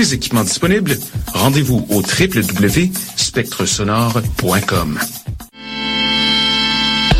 les équipements disponibles, rendez-vous au www.spectresonore.com.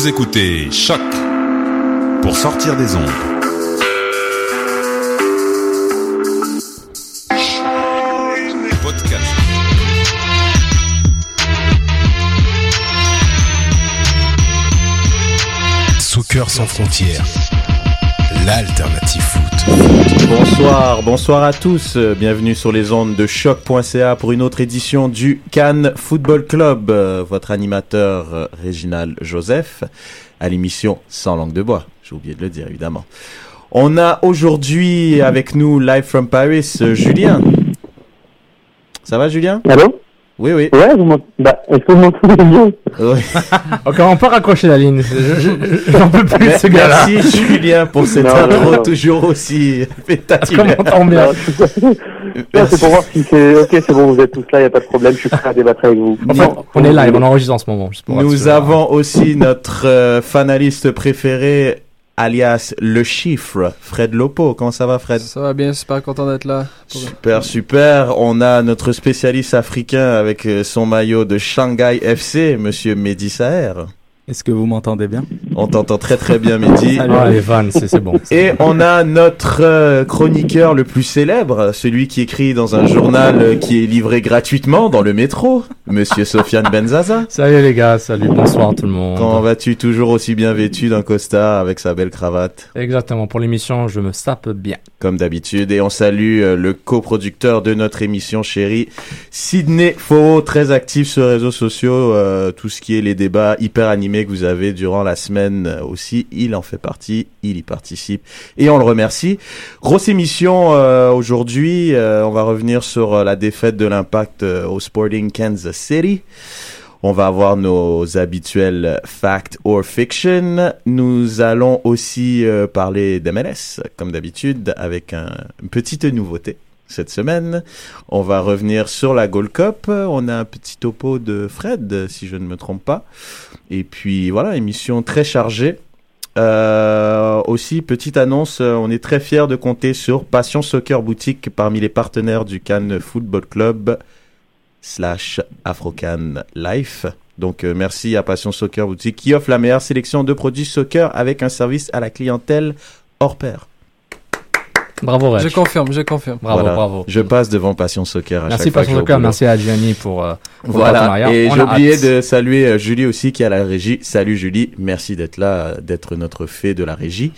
Vous écoutez Choc pour sortir des ondes. Soccer sans frontières, l'alternative. Bonsoir, bonsoir à tous. Bienvenue sur les ondes de choc.ca pour une autre édition du Cannes Football Club. Votre animateur Réginal Joseph à l'émission Sans langue de bois. J'ai oublié de le dire évidemment. On a aujourd'hui avec nous live from Paris Julien. Ça va Julien? Allô? Oui oui. Ouais, vous bah, Est-ce que vous m'entendez bien Oui. Encore, on peut raccrocher la ligne. Je- je- je- J'en peux plus de ce gars-là. Merci Julien pour cette Non, intro non. toujours aussi pétative. on t'entend bien. C'est pour voir si c'est... Ok, c'est bon, vous êtes tous là, il a pas de problème, je suis prêt à débattre avec vous. En fait, on est live, on enregistre en ce moment. juste pour être Nous avons aussi notre euh, fanaliste préféré, alias le chiffre, Fred Lopo. Comment ça va, Fred? Ça va bien, super content d'être là. Pour- Super, super. On a notre spécialiste africain avec euh, son maillot de Shanghai FC, Monsieur Mehdi Saher. Est-ce que vous m'entendez bien? On t'entend très très bien, Mehdi. Ah, les vannes, c'est c'est bon. Et on a notre euh, chroniqueur le plus célèbre, celui qui écrit dans un journal euh, qui est livré gratuitement dans le métro, Monsieur Sofiane Benzaza. Salut les gars, salut, bonsoir tout le monde. Comment vas-tu Toujours aussi bien vêtu d'un costard avec sa belle cravate Exactement, pour l'émission, je me sape bien. comme d'habitude. Et on salue euh, le coproducteur de notre émission chérie, Sidney Foro, très actif sur les réseaux sociaux. euh, tout ce qui est les débats hyper animés que vous avez durant la semaine euh, aussi, il en fait partie, il y participe. Et on le remercie. Grosse émission euh, aujourd'hui. euh, on va revenir sur la défaite de l'impact au Sporting Kansas City. On va avoir nos habituels fact or fiction. Nous allons aussi euh, parler d'MLS, comme d'habitude, avec un- une petite nouveauté cette semaine. On va revenir sur la Gold Cup. On a un petit topo de Fred, si je ne me trompe pas. Et puis voilà, émission très chargée. Euh, aussi, petite annonce, euh, on est très fiers de compter sur Passion Soccer Boutique parmi les partenaires du Cannes Football Club slash Afrocan Life. Donc euh, merci à Passion Soccer Boutique qui offre la meilleure sélection de produits soccer avec un service à la clientèle hors pair. Bravo. Je confirme, je confirme. Bravo, Voilà. bravo. Je passe devant Passion Soccer à Merci chaque fois que Passion Soccer, merci à Gianni pour, euh, pour Voilà, et j'ai oublié hâte. de saluer euh, Julie aussi qui est à la régie. Salut Julie, merci d'être là, d'être notre fée de la régie.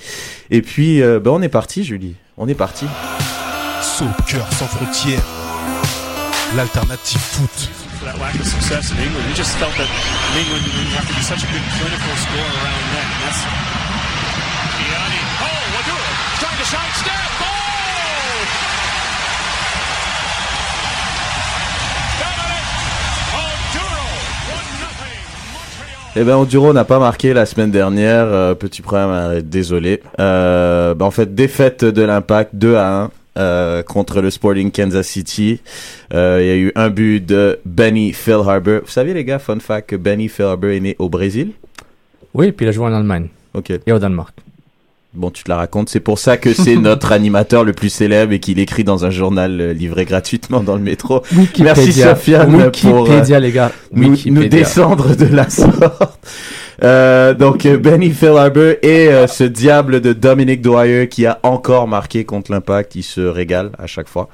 Et puis, euh, ben, on est parti Julie, on est parti. Soccer sans frontières, l'alternative foot. that lack of success in England. We just felt that in England you have to be such a good clinical scorer around net. And that's Gianni. Wadura trying to sidestep. Dominic Oduro, 1-0. Eh ben, Onduro n'a pas marqué la semaine dernière. euh, petit problème, euh, désolé. Euh, ben, en fait, défaite de l'Impact 2 à 1 euh, contre le Sporting Kansas City. Euh, Il y a eu un but de Benny Phil Harbour. Vous savez, les gars, fun fact, que Benny Phil Harbour est né au Brésil? Oui, puis il a joué en Allemagne Ok. et au Danemark. Bon, tu te la racontes. C'est pour ça que c'est notre animateur le plus célèbre et qu'il écrit dans un journal euh, livré gratuitement dans le métro. Wikipédia. Merci Sofiane pour euh, Wikipédia, les gars. nous, descendre de la sorte. Euh, donc euh, Benny Phil Harbour et euh, ce diable de Dominic Dwyer qui a encore marqué contre l'Impact, il se régale à chaque fois.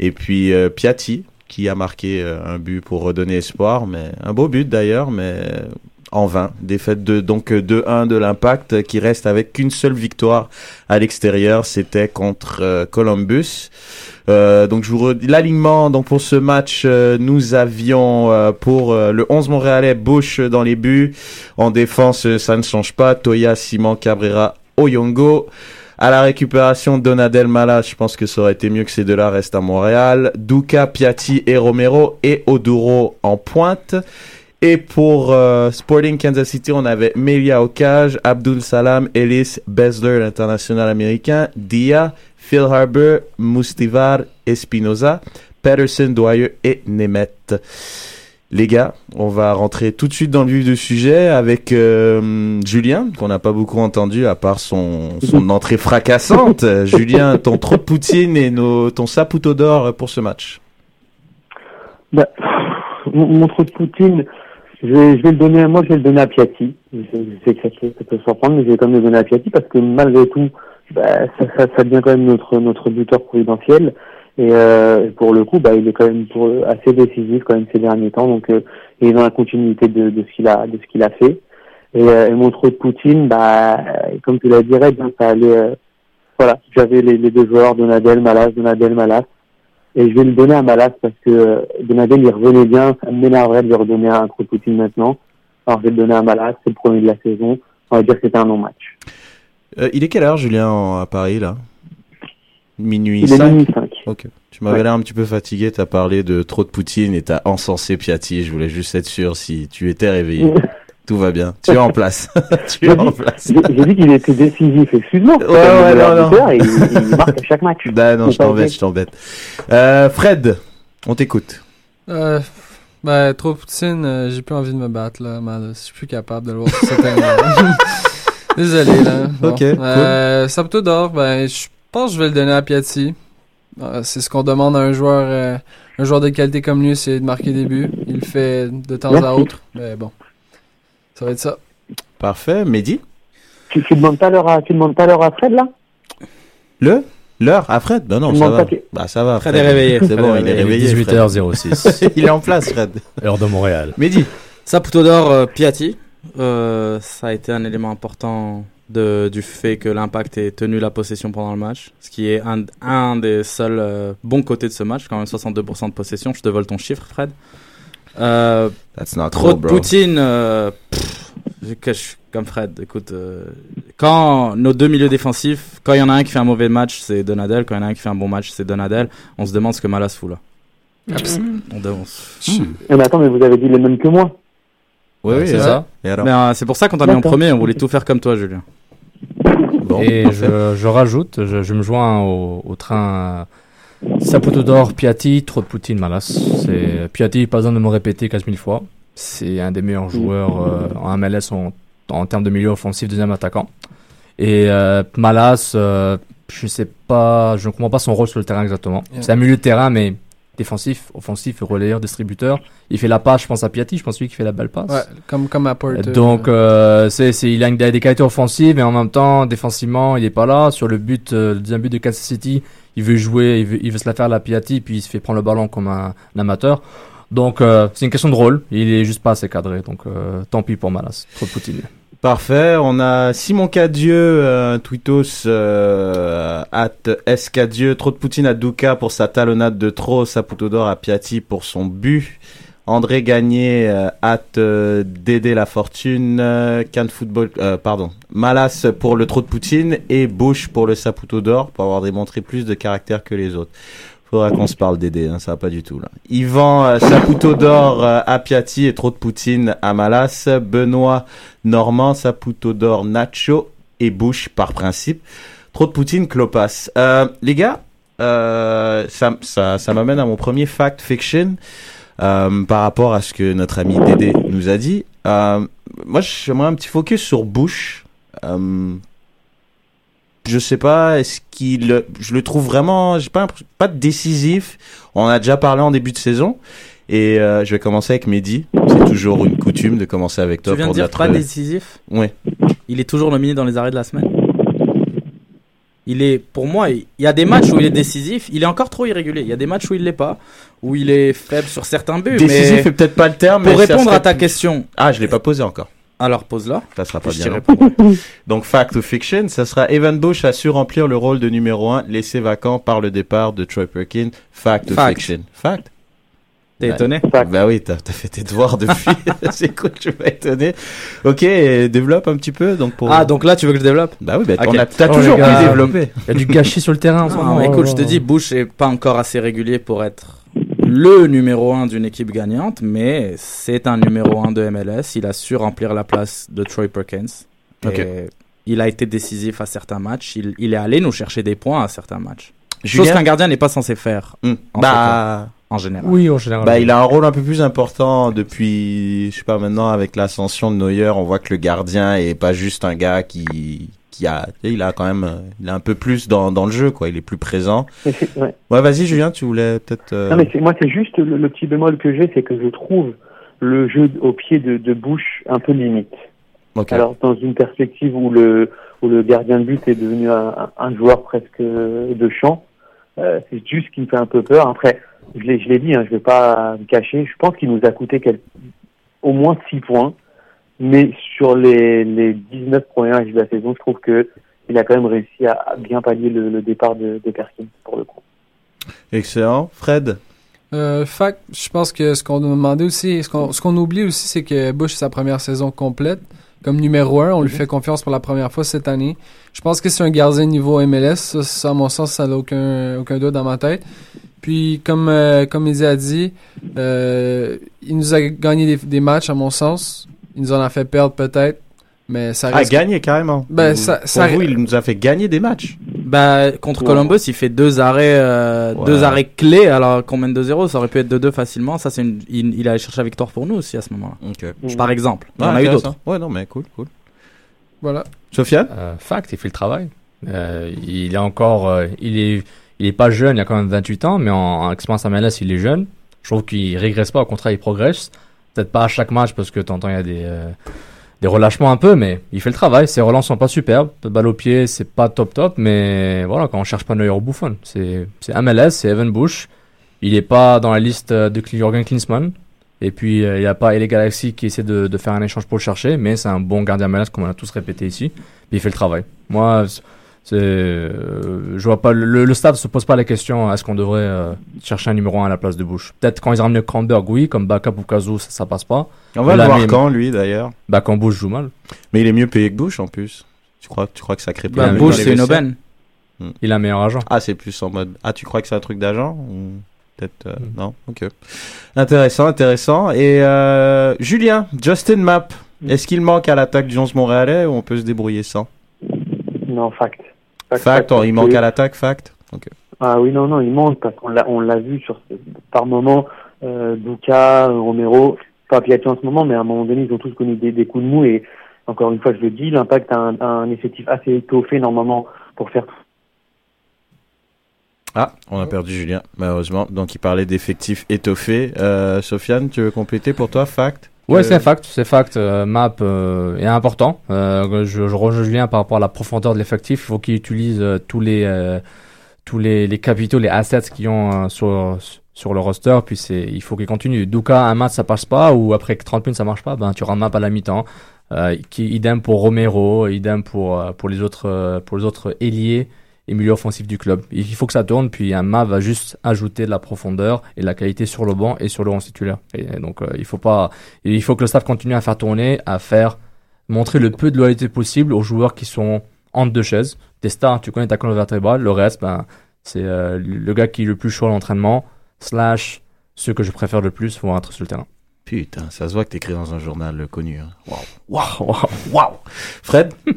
Et puis Piatti qui a marqué un but pour redonner espoir, mais un beau but d'ailleurs, mais en vain. Défaite de donc euh, 2-1 de l'Impact euh, qui reste avec qu'une seule victoire à l'extérieur, c'était contre euh, Columbus. Euh, donc je vous redis l'alignement. Donc pour ce match, euh, nous avions euh, pour euh, le 11 Montréalais Bush dans les buts. En défense, euh, ça ne change pas. Toya, Simon, Cabrera, Oyongo. À la récupération, Donadel Malas, je pense que ça aurait été mieux que ces deux-là restent à Montréal. Duca, Piatti et Romero et Oduro en pointe. Et pour euh, Sporting Kansas City, on avait Melia Okaj, Abdul Salam, Ellis Besler, l'international américain, Dia, Phil Harbour, Mustivar, Espinoza, Patterson, Dwyer et Nemeth. Les gars, on va rentrer tout de suite dans le vif du sujet avec euh, Julien, qu'on n'a pas beaucoup entendu à part son, son entrée fracassante. Julien, ton trop de poutine et nos, ton saputo d'or pour ce match. Bah, mon, trou de Poutine, je vais, je vais le donner, moi je vais le donner à Piatti. Je, sais que ça, peut- ça peut surprendre, mais je vais quand même le donner à Piatti parce que malgré tout, bah, ça, ça, ça devient quand même notre, notre buteur providentiel. Et euh, pour le coup, bah, il est quand même pour, assez décisif quand même ces derniers temps. Donc, euh, il est dans la continuité de, de ce qu'il a, de ce qu'il a fait. Et, euh, et mon trou de Poutine, bah, comme tu l'as dit, Red, hein, ça allait. euh, voilà, j'avais les, les deux joueurs, Donadel, Malas, Donadel, Malas. Et je vais le donner à Malas parce que euh, Donadel, il revenait bien. Ça m'énerverait de lui redonner un trou de Poutine maintenant. Alors, je vais le donner à Malas. C'est le premier de la saison. On va dire que c'était un non-match. Euh, il est quelle heure, Julien, en- à Paris, là? Minuit Il est 5 minuit 5. Ok. Tu m'avais l'air un petit peu fatigué, t'as parlé de trop de Poutine et t'as encensé Piatti. Je voulais juste être sûr si tu étais réveillé. Tout va bien. Tu es en place. tu es en place. J'ai dit qu'il était décisif. Excuse-moi. Ouais, ouais, non, non. Il, il marque à chaque match. Bah non, je t'embête, je t'embête. Euh, Fred, on t'écoute. Euh, ben, trop poutine, euh, j'ai plus envie de me battre, là. Je suis plus capable de le voir sur cette année. Désolé, là. Bon. Ok, cool. Euh, Saputo d'or, ben, je pense que je vais le donner à Piatti. Euh, c'est ce qu'on demande à un joueur, euh, un joueur de qualité comme lui, c'est de marquer des buts. Il le fait de temps à autre. Mais bon. Ça va être ça. Parfait. Mehdi? Tu, tu demandes pas l'heure à, tu demandes pas l'heure à Fred, là? Le? L'heure à Fred? Ben non, Tu ça va. Bah ça va. Fred est réveillé. C'est Fred bon, il est réveillé. réveillé. 18h06. il est en place, Fred. Heure de Montréal. Mehdi? Saputo d'or, euh, Piatti. Euh, ça a été un élément important de, du fait que l'impact ait tenu la possession pendant le match. Ce qui est un, un des seuls euh, bons côtés de ce match. Quand même 62% de possession. Je te vole ton chiffre, Fred. Euh, That's not trop cool, de bro. Poutine. euh, pff, je- je- comme Fred, écoute, euh, quand nos deux milieux défensifs, quand il y en a un qui fait un mauvais match, c'est Donadel. Quand il y en a un qui fait un bon match, c'est Donadel. On se demande ce que Malas fout là. On demande- Eh, mais attends, mais vous avez dit les mêmes que moi. Oui, oui, c'est ça. Euh, c'est pour ça qu'on t'a mis en premier. On voulait tout faire comme toi, Julien. Bon, Et je, je rajoute, je, je me joins au, au train euh, Saputo d'or, Piatti, trop de Poutine, Malas. C'est Piatti, pas besoin de me répéter 15 000 fois. C'est un des meilleurs joueurs euh, en MLS en, en termes de milieu offensif, deuxième attaquant. Et euh, Malas, euh, je sais pas, je ne comprends pas son rôle sur le terrain exactement. Yeah. C'est un milieu de terrain, mais défensif, offensif, relayeur, distributeur. Il fait la passe, je pense à Piatti, je pense lui qui fait la belle passe. Ouais, comme, comme à Porter. Donc, euh, c'est, c'est, il a une- des qualités offensives, mais en même temps, défensivement, il est pas là. Sur le but, le deuxième but de Kansas City, il veut jouer, il veut, il veut se la faire à la Piatti, puis il se fait prendre le ballon comme un, un amateur. Donc, euh, c'est une question de rôle. Il est juste pas assez cadré. Donc, euh, tant pis pour Malas. Trop de Poutine. Parfait. On a Simon Cadieux, euh, Twitos, euh, at Scadieux, trop de Poutine à Duca pour sa talonnade de trop, Saputo d'or à Piatti pour son but. André Gagné, euh, at euh, Dédé La Fortune, euh, Football, euh, pardon, Malas pour le trop de Poutine et Bush pour le Saputo d'or pour avoir démontré plus de caractère que les autres. Faudra qu'on se parle Dédé, hein, ça va pas du tout là. Yvan euh, Saputo d'or euh, à et trop de Poutine à Malas. Benoît Normand, Saputo d'or Nacho et Bush par principe. Trop de Poutine, Clopas. Les gars, ça, ça, ça m'amène à mon premier fact fiction euh, par rapport à ce que notre ami Dédé nous a dit. Euh, moi, j'aimerais un petit focus sur Bush. Euh, je sais pas, est-ce qu'il, je le trouve vraiment, j'ai pas, pas décisif. On a déjà parlé en début de saison. Et euh, je vais commencer avec Mehdi. C'est toujours une coutume de commencer avec toi Tu viens de dire notre... pas décisif? Oui. Il est toujours nominé dans les arrêts de la semaine? Il est, pour moi, il y a des matchs où il est décisif. Il est encore trop irrégulier. Il y a des matchs où il l'est pas, où il est faible sur certains buts. Décisif mais est peut-être pas le terme. Pour mais répondre serait à ta plus- question, Ah, je l'ai pas posé encore. alors pose-la. Ça sera pas Je bien. répondrai. Donc, fact ou fiction, ça sera Evan Bush a su remplir le rôle de numéro 1 laissé vacant par le départ de Troy Perkins. Fact ou Fact. fiction? Fact. T'es Ouais. étonné Bah oui, t'as t'as fait tes devoirs depuis. c'est cool, je suis pas étonné. Ok, développe un petit peu. Donc pour... Ah, donc là, tu veux que je développe Bah oui, bah, Ok. on a- t'as Oh, toujours pu développer. Il y a du gâchis sur le terrain en ce Non, moment. écoute, je te dis, Bush est pas encore assez régulier pour être le numéro 1 d'une équipe gagnante, mais c'est un numéro 1 de MLS. Il a su remplir la place de Troy Perkins. Ok. Et il a été décisif à certains matchs. Il, il est allé nous chercher des points à certains matchs. Julien Chose qu'un gardien n'est pas censé faire. En Bah, en général. Oui, en général. bah, il a un rôle un peu plus important depuis, je sais pas, maintenant avec l'ascension de Neuer, on voit que le gardien est pas juste un gars qui, qui a, tu sais, il a quand même, il est un peu plus dans, dans le jeu, quoi. Il est plus présent. Ouais. Ouais, vas-y, Julien, tu voulais peut-être. euh, Non, mais moi, c'est juste le, le petit bémol que j'ai, c'est que je trouve le jeu au pied de, de Bush un peu limite. Ok. Alors, dans une perspective où le, où le gardien de but est devenu un, un- un joueur presque de champ, euh, c'est juste ce qui me fait un peu peur. Après, je l'ai, je l'ai dit, hein, je vais pas me cacher, je pense qu'il nous a coûté au moins 6 points, mais sur les, les 19 premiers matchs de la saison, je trouve que il a quand même réussi à, bien pallier le, le départ de, de Perkins, pour le coup. Excellent. Fred? Euh, fact, je pense que ce qu'on nous demandait aussi, ce qu'on, ce qu'on oublie aussi, c'est que Bush, sa première saison complète. Comme numéro un, on lui fait confiance pour la première fois cette année. Je pense que c'est un gardien niveau MLS. Ça, ça, à mon sens, ça n'a aucun, aucun doute dans ma tête. Puis, comme, euh, comme il a dit, euh, il nous a gagné des, des matchs, à mon sens. Il nous en a fait perdre peut-être. Mais ça Ah, reste. gagné carrément. Ben, ça- pour ça- vous, il nous a fait gagner des matchs. Bah, contre Ouais. Columbus, il fait deux arrêts, euh, Ouais. deux arrêts clés alors qu'on mène 2-0. Ça aurait pu être 2-2 facilement. Ça, c'est une, il, il a cherché la victoire pour nous aussi à ce moment-là. Par exemple. Il y en a eu d'autres. Ouais, non, mais cool, cool. Voilà. Sofiane? Euh, fact, il fait le travail. Euh, il est encore, euh, il est, il est pas jeune, il a quand même 28 ans, mais en, en expérience à MLS, il est jeune. Je trouve qu'il régresse pas, au contraire, il progresse. Peut-être pas à chaque match parce que t'entends, il y a des, euh, des relâchements un peu, mais il fait le travail. Ses relances sont pas superbes. Balle au pied, c'est pas top top, mais voilà, quand on cherche pas Neuer au Buffon, c'est, MLS, c'est Evan Bush. Il est pas dans la liste de Jürgen Klinsmann. Et puis, euh, il n'y a pas LA Galaxy qui essaie de, de faire un échange pour le chercher, mais c'est un bon gardien MLS, comme on a tous répété ici. Puis il fait le travail. Moi, je vois pas, le, le staff se pose pas la question est-ce qu'on devrait euh, chercher un numéro 1 à la place de Bush? Peut-être quand ils ont ramené Kronberg, oui, comme backup ou Kazu, ça, ça passe pas. On va le voir mais- quand, lui, d'ailleurs? Bah, quand Bush joue mal. Mais il est mieux payé que Bush, en plus. Tu crois, tu crois que ça crée Bah, pas de- Bush, c'est une aubaine. Hmm. Il a un meilleur agent. Ah, c'est plus en mode. Ah, tu crois que c'est un truc d'agent ou peut-être euh, non? Ok. Intéressant, intéressant. Et euh, Julien, Justin Map, est-ce qu'il manque à l'attaque du 11 Montréalais ou on peut se débrouiller sans? Non, fact. Fact, il manque que- à l'attaque, fact? Ah oui, non, non, il manque parce qu'on l'a, on l'a vu sur, par moment, euh, Duca, Romero, pas Piatti en ce moment, mais à un moment donné, ils ont tous connu des, des coups de mou et encore une fois, je le dis, l'impact a un, effectif assez étoffé normalement pour faire Ah, on a perdu Julien, malheureusement. Donc il parlait d'effectifs étoffés. Euh, Sofiane, tu veux compléter pour toi, fact? Ouais, c'est fact, c'est fact. Euh, map euh, est important. Euh, je, je rejoins Julien par rapport à la profondeur de l'effectif. Il faut qu'il utilise euh, tous les euh, tous les, les capitaux, les assets qu'ils ont euh, sur sur le roster. Puis c'est il faut qu'il continue. Douka, un match ça passe pas ou après 30 minutes ça marche pas, ben tu rends map à la mi-temps. Euh, qui, idem pour Romero, idem pour pour les autres pour les autres ailiers et milieu offensif du club. Il faut que ça tourne, puis un map va juste ajouter de la profondeur et de la qualité sur le banc et sur le 11 titulaire. Et donc euh, il faut pas, il faut que le staff continue à faire tourner, à faire montrer le peu de loyauté possible aux joueurs qui sont entre deux chaises. Tes stars, tu connais ta colonne vertébrale, le reste, ben c'est euh, le gars qui est le plus chaud à l'entraînement slash ceux que je préfère le plus vont être sur le terrain. Putain, ça se voit que t'écris dans un journal euh, connu. hein. Waouh, waouh, waouh, waouh. Fred?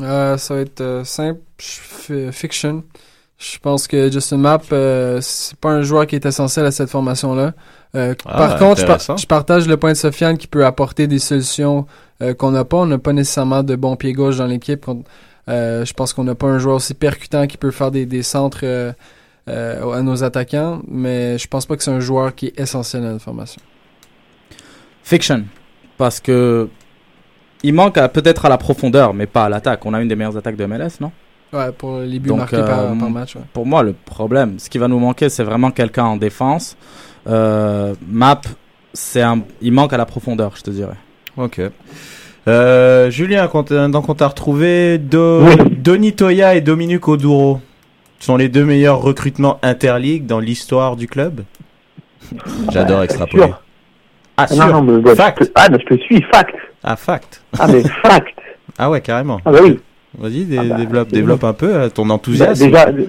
Euh, ça va être euh, simple, f- fiction. Je pense que Justin Mapp, euh, c'est pas un joueur qui est essentiel à cette formation-là. Euh, Ah, par contre, je, par- intéressant. je partage le point de Sofiane qui peut apporter des solutions euh, qu'on n'a pas. On n'a pas nécessairement de bon pied gauche dans l'équipe. Euh, je pense qu'on n'a pas un joueur aussi percutant qui peut faire des, des centres euh, euh, à nos attaquants, mais je pense pas que c'est un joueur qui est essentiel à notre formation. Fiction. Parce que il manque à- peut-être à la profondeur, mais pas à l'attaque. On a une des meilleures attaques de MLS, non? Ouais, pour les buts Donc, marqués euh, par, par match. ouais. Pour moi, le problème, ce qui va nous manquer, c'est vraiment quelqu'un en défense. Euh, Map, c'est un, il manque à la profondeur, je te dirais. Ok. Euh, Julien, euh, donc on t'a retrouvé Do... Donny Toya et Dominique Oduro sont les deux meilleurs recrutements interligues dans l'histoire du club? J'adore extrapoler. Ah, non, non, mais, Fact. je te- ah, mais je te suis, fact. Ah, fact. Ah, mais fact. Ah ouais, carrément. Ah, bah oui. Vas-y, dé- Ah bah, développe, développe un peu euh, ton Bah, enthousiasme. déjà, euh,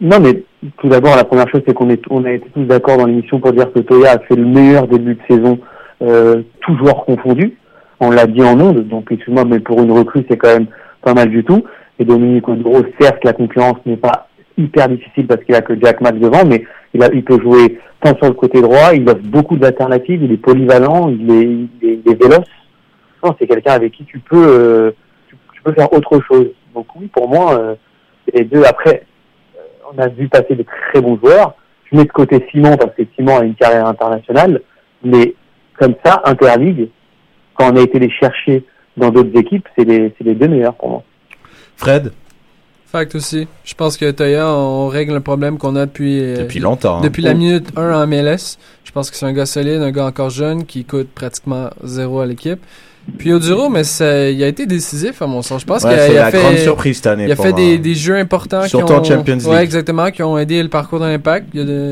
non, mais tout d'abord, la première chose, c'est qu'on est, on a été tous d'accord dans l'émission pour dire que Toya a fait le meilleur début de saison, euh, tout joueur confondu. On l'a dit en ondes, donc excuse-moi, mais pour une recrue, c'est quand même pas mal du tout. Et Dominique Odro, certes, la concurrence n'est pas hyper difficile parce qu'il a que Jack Max devant, mais il, peut jouer tant sur le côté droit, il offre beaucoup d'alternatives, il est polyvalent, il est, il est, il véloce. C'est quelqu'un avec qui tu peux, euh, tu, peux faire autre chose. Donc oui, pour moi, euh, les deux. Après, euh, on a vu passer de très bons joueurs. Je mets de côté Simon parce que Simon a une carrière internationale, mais comme ça, Interligue, quand on a été les chercher dans d'autres équipes, c'est les, c'est les deux meilleurs pour moi. Fred? Fact aussi. Je pense que Toya, on règle un problème qu'on a depuis... euh, Depuis longtemps, hein. Depuis la minute 1 en MLS. Je pense que c'est un gars solide, un gars encore jeune qui coûte pratiquement zéro à l'équipe. Puis Oduro, mais ça, il a été décisif à mon sens. Je pense Ouais, qu'il a, il a la fait, grande surprise cette année Il a pour fait moi. des, des jeux importants. qui Surtout ont, en Champions League. Ouais, exactement, qui ont aidé le parcours de l'impact.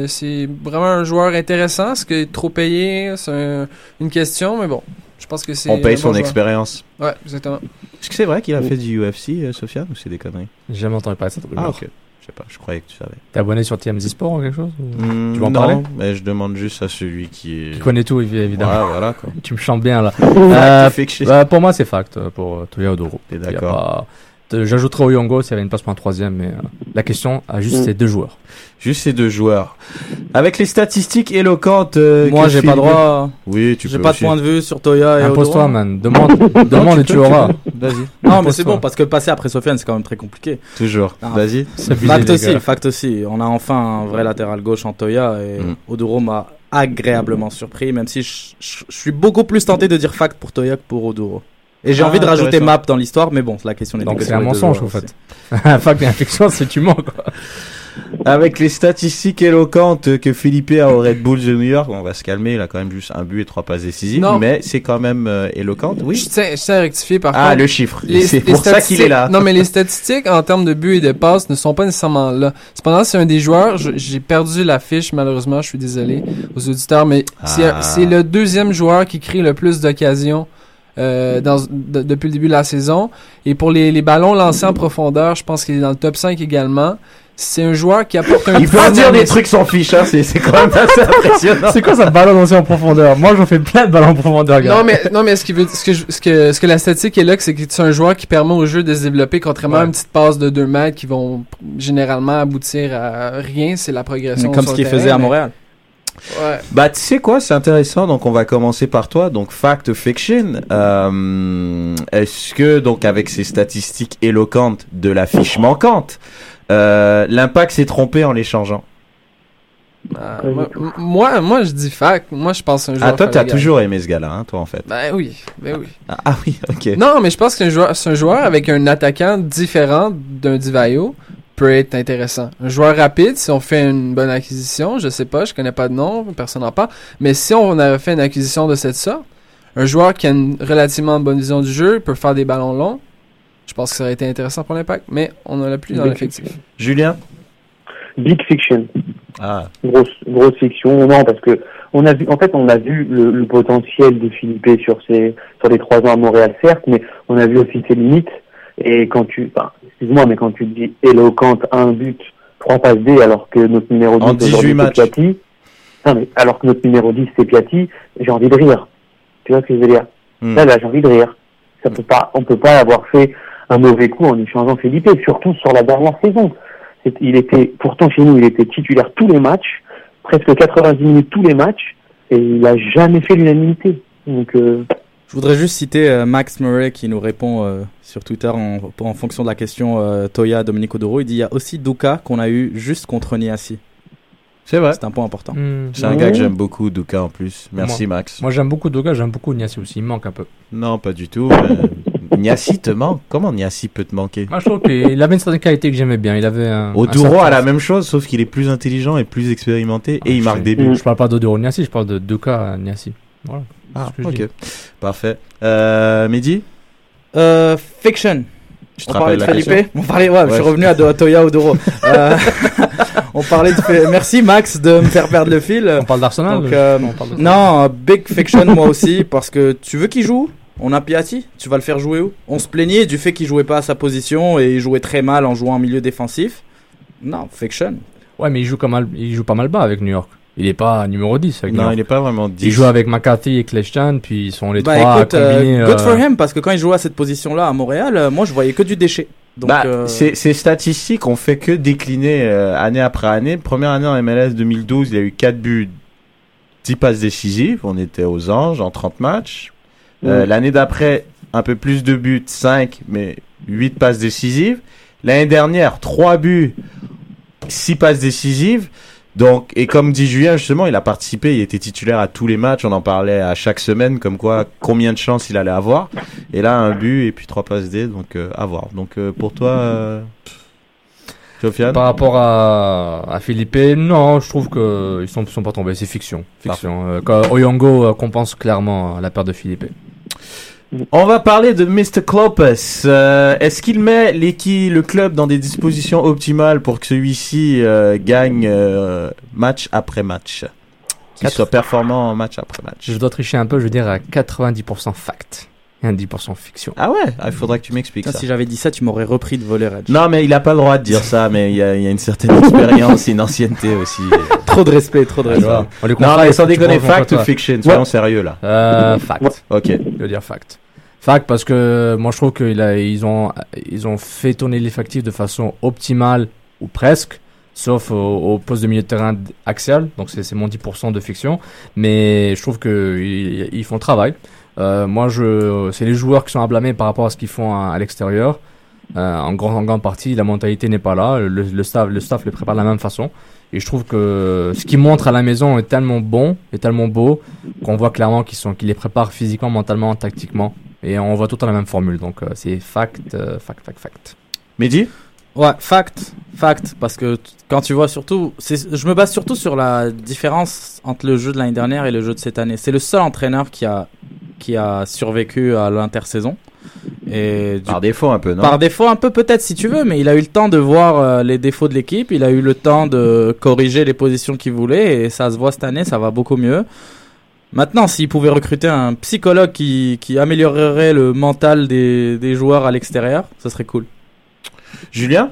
C'est vraiment un joueur intéressant. Est-ce qu'il est trop payé? C'est un- une question, mais bon. Je pense que c'est. On paye son expérience. Ouais, exactement. Est-ce que c'est vrai qu'il a fait du UFC, euh, Sofiane, ou c'est des conneries J'ai jamais entendu parler de rumeur. Ah, ok. Je sais pas, je croyais que tu savais. T'es abonné sur TMZ Sport ou quelque chose ou- Hmm, Tu veux en non, parler mais je demande juste à celui qui est. Tu connais tout, évi- évidemment. Ouais, voilà, quoi. tu me chantes bien là. Euh, bah, pour moi, c'est fact euh, pour euh, Toya Odoro. T'es Il y a d'accord. pas- de- J'ajouterais Oyongo s'il y avait une place pour un troisième, mais euh, la question a juste Mm. ces deux joueurs. Juste ces deux joueurs. Avec les statistiques éloquentes. euh, Moi, j'ai pas droit. Oui, tu J'ai pas aussi. de point de vue sur Toya et Impose-toi, man. Demande, demande et tu auras. Vas-y. Non, mais c'est bon parce que passer après Sofiane, c'est quand même très compliqué. Toujours. Ah. Vas-y. Fact aussi, fact aussi. On a enfin un vrai latéral gauche en Toya et Mm. Oduro m'a agréablement surpris, même si je suis beaucoup plus tenté de dire fact pour Toya que pour Oduro. Et j'ai Ah, envie de rajouter map dans l'histoire, mais bon, la question n'est Donc c'est un mensonge, aussi. fait. fact et infection, c'est tu mens, quoi. Avec les statistiques éloquentes que Philippe a au Red Bulls de New York, on va se calmer, il a quand même juste un but et trois passes décisives, Non. mais c'est quand même euh, éloquente, oui. Je tiens, je tiens à rectifier par Ah, contre. le chiffre. C'est pour ça qu'il est là. Non, mais les statistiques en termes de buts et de passes ne sont pas nécessairement là. Cependant, c'est un des joueurs, j'ai perdu la fiche malheureusement, je suis désolé aux auditeurs, mais c'est Ah. c'est le deuxième joueur qui crée le plus d'occasions. Euh, dans, de- depuis le début de la saison. Et pour les, les ballons lancés en profondeur, je pense qu'il est dans le top 5 également. C'est un joueur qui apporte un Il peut en dire des trucs sans fiche, hein, c'est c'est quand même assez impressionnant. C'est quoi ça, ballon lancé en profondeur? Moi, j'en fais plein de ballons en profondeur, gars. Non mais non mais ce qui veut ce que ce que ce que la statistique est là c'est que c'est un joueur qui permet au jeu de se développer contrairement à une petite passe de 2 mètres qui vont généralement aboutir à rien, c'est la progression Mais comme sur ce qu'il faisait à mais- Montréal. Ouais. Bah, tu sais quoi, c'est intéressant. Donc, on va commencer par toi. Donc, fact fiction. Euh, Est-ce que, donc, avec ces statistiques éloquentes de la fiche manquante, euh, l'impact s'est trompé en les changeant Ah, moi, m- moi moi je dis fac, moi je pense que c'est un joueur Ah, toi, t'as toujours aimé ce gars-là, hein, toi, en fait. Ben oui, ben oui. Ah, ah oui, ok. Non, mais je pense que c'est un joueur, c'est un joueur avec un attaquant différent d'un Divayo peut être intéressant. Un joueur rapide, si on fait une bonne acquisition, je sais pas, je connais pas de nom, personne n'en parle, mais si on avait fait une acquisition de cette sorte, un joueur qui a une relativement bonne vision du jeu, peut faire des ballons longs, je pense que ça aurait été intéressant pour l'impact, mais on n'en a plus dans Big l'effectif. Julien? Big fiction. Ah. Grosse, grosse fiction. Non, parce que on a vu, en fait, on a vu le, le potentiel de Philippe sur ses, sur les trois ans à Montréal, certes, mais on a vu aussi ses limites. Et quand tu, excuse-moi, mais quand tu dis éloquente, un but, trois passes D, alors que notre numéro 10 En 18 aujourd'hui, c'est. Piatti. Non, mais alors que notre numéro 10 c'est Piatti, j'ai envie de rire. Tu vois ce que je veux dire? Hmm. Là, là, j'ai envie de rire. Ça peut pas, on peut pas avoir fait un mauvais coup en échangeant Philippe, surtout sur la dernière saison. Il était, pourtant chez nous, il était titulaire tous les matchs, presque 90 minutes tous les matchs, et il a jamais fait l'unanimité. Donc, euh, Je voudrais juste citer euh, Max Murray qui nous répond euh, sur Twitter en, en fonction de la question euh, Toya Dominique Odoro. Il dit il y a aussi Duka qu'on a eu juste contre Niassi. C'est vrai. C'est un point important. Hmm. C'est un gars que j'aime beaucoup, Duka, en plus. Merci, Moi- Max. Moi, j'aime beaucoup Doga, j'aime beaucoup Niassi aussi. Il me manque un peu. Non, pas du tout. mais- Niassi te manque Comment Niassi peut te manquer? Moi, je trouve qu'il avait une certaine qualité que j'aimais bien. Il avait un. Oduro un a la même chose, sauf qu'il est plus intelligent et plus expérimenté et il marque je, des buts. Je parle pas d'Oduro Niassi, je parle de Doka Niassi. Voilà. Ah, je ok. Parfait. Euh, Mehdi Euh, fiction. Te On parlait de Felipe question On parlait, ouais, je suis revenu à Toya Odoro. Euh, on parlait de. Merci Max de me faire perdre le fil. On parle d'Arsenal euh, Non, Big Fiction moi aussi, parce que tu veux qu'il joue? On a Piatti, tu vas le faire jouer où? On se plaignait du fait qu'il jouait pas à sa position et il jouait très mal en jouant en milieu défensif. Non, Fiction. Ouais, mais il joue, comme mal, il joue pas mal bas avec New York. Il est pas numéro 10 avec Non, il est pas vraiment 10. Il joue avec McCarthy et Kleshtan, puis ils sont les Bah trois écoute, euh, combinés. good euh, for him, parce que quand il jouait à cette position-là à Montréal, euh, moi je voyais que du déchet. Donc, bah, euh, ces, ces statistiques ont fait que décliner euh, année après année. Première année en MLS 2012, il a eu 4 buts, 10 passes décisives. On était aux anges en 30 matchs. Euh, Mm. L'année d'après, un peu plus de buts, 5, mais 8 passes décisives. L'année dernière, 3 buts, 6 passes décisives. Donc, et comme dit Julien, justement, il a participé, il était titulaire à tous les matchs, on en parlait à chaque semaine, comme quoi, combien de chances il allait avoir. Et là, un but et puis trois passes D, donc euh, à voir. Donc, euh, pour toi, euh, Sofiane? Par rapport à, à Philippe, non, je trouve que ils sont, sont pas tombés. C'est fiction. Fiction. Euh, quand Oyongo euh, compense clairement la perte de Philippe. On va parler de Mr. Klopas. Euh, Est-ce qu'il met l'équipe, le club dans des dispositions optimales pour que celui-ci euh, gagne euh, match après match? Qu'il soit performant match après match. Je dois tricher un peu, je veux dire à 90% fact et un 10% fiction. Ah ouais? Ah, Il faudra que tu m'expliques ça. si j'avais dit ça, tu m'aurais repris de voler Reg. Non, mais il a pas le droit de dire ça, mais il y a, il y a une certaine expérience, une ancienneté aussi. Trop de respect, trop de respect. On Non, mais sans déconner, fact ou fiction Soyons sérieux là. Euh, fact. Ok. Je veux dire fact. Fact parce que moi je trouve qu'ils ont, ils ont fait tourner l'effectif de façon optimale ou presque, sauf au, poste de milieu de terrain axial, donc c'est mon 10% de fiction, mais je trouve qu'ils ils font le travail. Euh, moi je, c'est les joueurs qui sont à blâmer par rapport à ce qu'ils font à, l'extérieur. Euh, en, grand, grande partie, la mentalité n'est pas là, le, le staff, le staff les prépare de la même façon. Et je trouve que ce qu'ils montrent à la maison est tellement bon et tellement beau qu'on voit clairement qu'ils sont, qu'ils les préparent physiquement, mentalement, tactiquement. Et on voit tout dans la même formule. Donc euh, c'est fact, euh, fact, fact, fact. Mehdi Ouais, fact, fact, parce que quand tu vois surtout, c'est- je me base surtout sur la différence entre le jeu de l'année dernière et le jeu de cette année. C'est le seul entraîneur qui a qui a survécu à l'intersaison. Et du- Par défaut un peu, non? Par défaut un peu peut-être si tu veux, mais il a eu le temps de voir euh, les défauts de l'équipe, il a eu le temps de corriger les positions qu'il voulait et ça se voit cette année, ça va beaucoup mieux. Maintenant, s'il pouvait recruter un psychologue qui, qui améliorerait le mental des, des joueurs à l'extérieur, ça serait cool. Julien?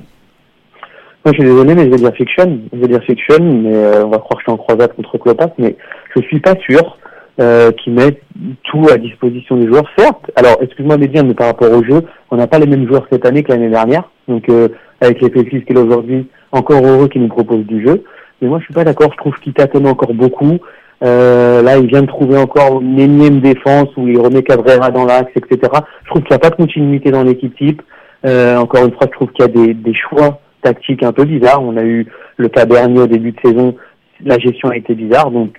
Moi, je suis désolé, mais je vais dire fiction. Je vais dire fiction, mais euh, on va croire que je suis en croisade contre Clopas, mais je suis pas sûr euh, qu'ils mettent tout à disposition des joueurs. Certes, alors excuse-moi de dire, mais par rapport au jeu, on n'a pas les mêmes joueurs cette année que l'année dernière. Donc, euh, avec l'effectif qu'il a aujourd'hui, encore heureux qu'il nous propose du jeu. Mais moi, je suis pas d'accord. Je trouve qu'il tâtonne encore beaucoup. Euh, là, il vient de trouver encore une énième défense où il remet Cabrera dans l'axe, etc. Je trouve qu'il n'y a pas de continuité dans l'équipe type. Euh, encore une fois, je trouve qu'il y a des, des choix tactiques un peu bizarres. On a eu le cas dernier au début de saison. La gestion a été bizarre. Donc,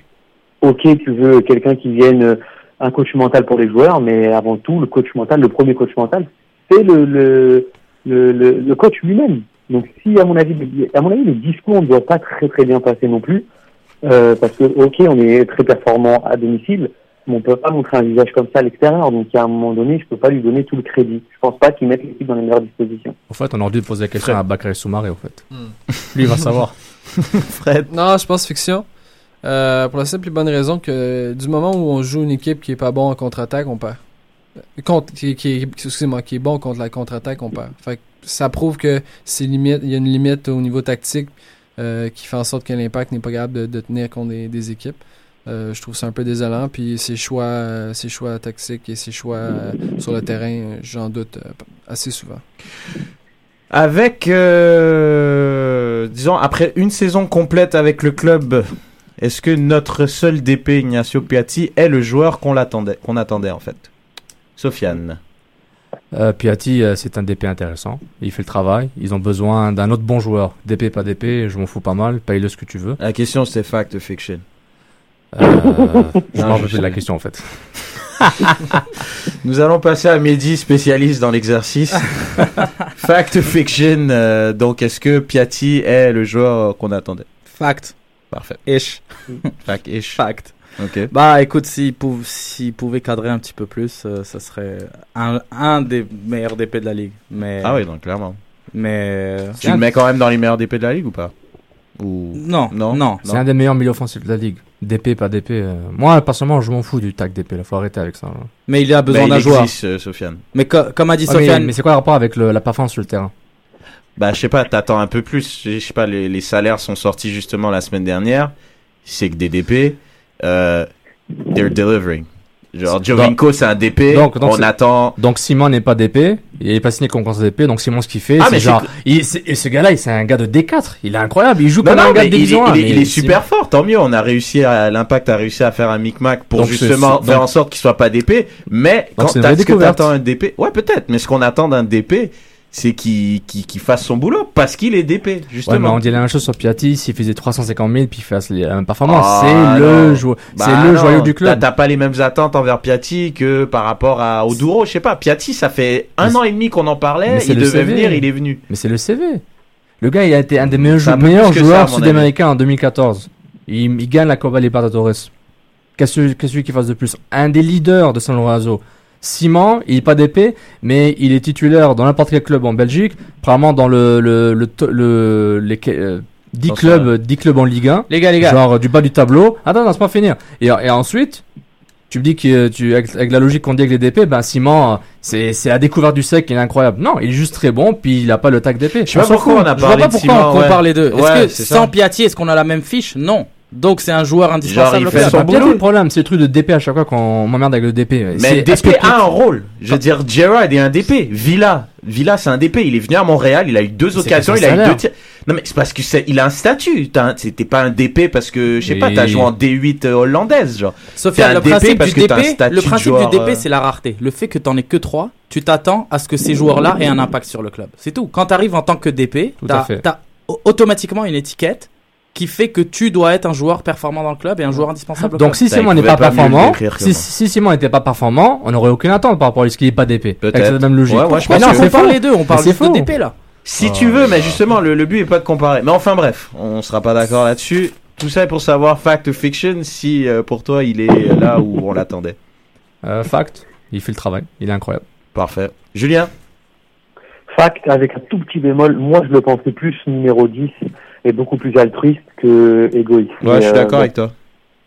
ok, tu veux quelqu'un qui vienne, euh, un coach mental pour les joueurs, mais avant tout, le coach mental, le premier coach mental, c'est le, le, le, le, coach lui-même. Donc, si, à mon avis, à mon avis, le discours ne doit pas très très bien passer non plus, euh, parce que, ok, on est très performant à domicile, mais on peut pas montrer un visage comme ça à l'extérieur. Donc, à un moment donné, je peux pas lui donner tout le crédit. Je pense pas qu'il mette l'équipe dans les meilleures dispositions. En fait, on aurait dû poser la question à Bakary Soumaré, au fait. Hmm. Lui, il va savoir. Fred Non, je pense fiction. Euh, pour la simple et bonne raison que du moment où on joue une équipe qui est pas bon en contre-attaque, on perd. Contre, qui, qui, excusez-moi, qui est bon contre la contre-attaque, on perd. Fait que ça prouve que c'est limite, il y a une limite au niveau tactique euh, qui fait en sorte que l'impact n'est pas capable de, tenir contre des, équipes. Euh, je trouve ça un peu désolant. Puis ses choix, euh, ses choix tactiques et ses choix sur le terrain, j'en doute assez souvent. Avec, disons, après une saison complète avec le club, est-ce que notre seul DP, Ignacio Piatti, est le joueur qu'on l'attendait, qu'on attendait en fait? Sofiane. Euh, Piatti, euh, c'est un DP intéressant. Il fait le travail. Ils ont besoin d'un autre bon joueur. DP, pas DP, je m'en fous pas mal. Paye-le ce que tu veux. La question, c'est fact ou fiction? Euh, je Non, m'en je rappelle la question, en fait. Nous allons passer à Mehdi, spécialiste dans l'exercice. fact ou fiction euh, Donc, est-ce que Piatti est le joueur qu'on attendait? Fact. Parfait. Ish. Fact, ish. Fact. Ok. Bah écoute, s'il pou- s'il pouvait cadrer un petit peu plus, euh, ça serait un, un des meilleurs DP de la ligue. Mais, Ah oui, donc clairement. Mais. Tu le mets quand même dans les meilleurs DP de la ligue ou pas? Ou... Non, non, non. C'est un des meilleurs milieux offensifs de la ligue. DP, pas DP. euh, Moi, personnellement, je m'en fous du tag DP. Il faut arrêter avec ça. là. Mais il a besoin d'un il joueur. existe, euh, Sofiane. Mais co- comme a dit mais- Sofiane. mais c'est quoi le rapport avec le- la performance sur le terrain? Bah, je sais pas, t'attends un peu plus. Je sais pas, les, les salaires sont sortis justement la semaine dernière. C'est que des DP, euh, they're delivering. Genre, Jovinko, c'est un DP. Donc, donc on attend. Donc Simon n'est pas DP, il est pas signé comme conseil DP, donc Simon ce qu'il fait, Ah, c'est mais genre, il- et ce gars-là, il- c'est un gars de D4, il est incroyable, il joue comme non, un gars de il, est- division il 1, est, il est super fort, tant mieux. On a réussi à, l'impact a réussi à faire un micmac pour Donc, justement faire donc- en sorte qu'il soit pas DP. Mais quand t'as ce que t'attends un DP, ouais, peut-être. Mais ce qu'on attend d'un DP, c'est qu'il, qu'il, qu'il fasse son boulot parce qu'il est DP, Ouais, mais justement. on dit la même chose sur Piatti, s'il faisait 350 000 puis il fait la même performance, Ah, c'est le, jou- Bah le non, joyau du club. t'as pas les mêmes attentes envers Piatti que par rapport à Oduro. Je sais pas, Piatti, ça fait un an et demi qu'on en parlait. Il devait CV. venir, il est venu. Mais c'est le CV. Le gars, il a été un des meilleurs, jou- joueurs sud-américains en 2014. Il, il gagne la Copa Libertadores. Qu'est-ce que qu'est-ce qu'il fasse de plus? Un des leaders de San Lorenzo. Simon, il est pas d'épée, mais il est titulaire dans n'importe quel club en Belgique, probablement dans le, le, le, to- le- les, euh, 10 Dans clubs, ça. 10 clubs en Ligue 1. Les gars, les gars. Genre du bas du tableau. Attends, non, c'est pas finir. Et, et ensuite, tu me dis que tu, avec, avec la logique qu'on dit avec les DP, ben Simon, c'est, c'est la découverte du sec, il est incroyable. Non, il est juste très bon, puis il a pas le tag d'épée. Je sais pas pourquoi on a Je vois parlé pas de pourquoi Simon. on ouais. compare les deux. Est-ce Ouais, que sans. Piatti, est-ce qu'on a la même fiche? Non. Donc c'est un joueur indispensable. il au fait son bien boulot. le problème, c'est le truc de DP à chaque fois qu'on m'emmerde avec le DP. Mais DP que- a un rôle. Je veux dire, Gerrard est un DP. Villa, Villa, c'est un DP. Il est venu à Montréal, il a eu deux occasions, il a eu deux tirs. Non mais c'est parce que il a un statut. C'était pas un DP parce que je sais pas, t'as joué en D8 euh, hollandaise, genre. Sofiane, T'es un le DP principe parce du que t'as un DP, statut le principe joueur, du DP, c'est la rareté. Le fait que t'en aies que trois, tu t'attends à ce que ces joueurs-là aient un impact sur le club. C'est tout. Quand t'arrives en tant que DP, t'as, automatiquement une étiquette qui fait que tu dois être un joueur performant dans le club et un joueur indispensable. au Donc club. si Simon n'est pas performant, si, Simon n'était pas performant, on n'aurait aucune attente par rapport à ce qu'il n'est pas d'épée. Avec Peut-être. cette même logique. Ouais, ouais, je Mais pense non, que- c'est on parle les deux, on parle juste de. DP là. Si Oh tu veux, là mais justement, le, le but est pas de comparer. Mais enfin bref, on sera pas d'accord là-dessus. Tout ça est pour savoir fact ou fiction si euh, pour toi il est là où on l'attendait. Euh, fact, il fait le travail, il est incroyable. Parfait. Julien? Fact, avec un tout petit bémol, moi je le pensais plus numéro 10 et beaucoup plus altruiste que égoïste. Ouais, Mais, je suis euh, d'accord avec toi.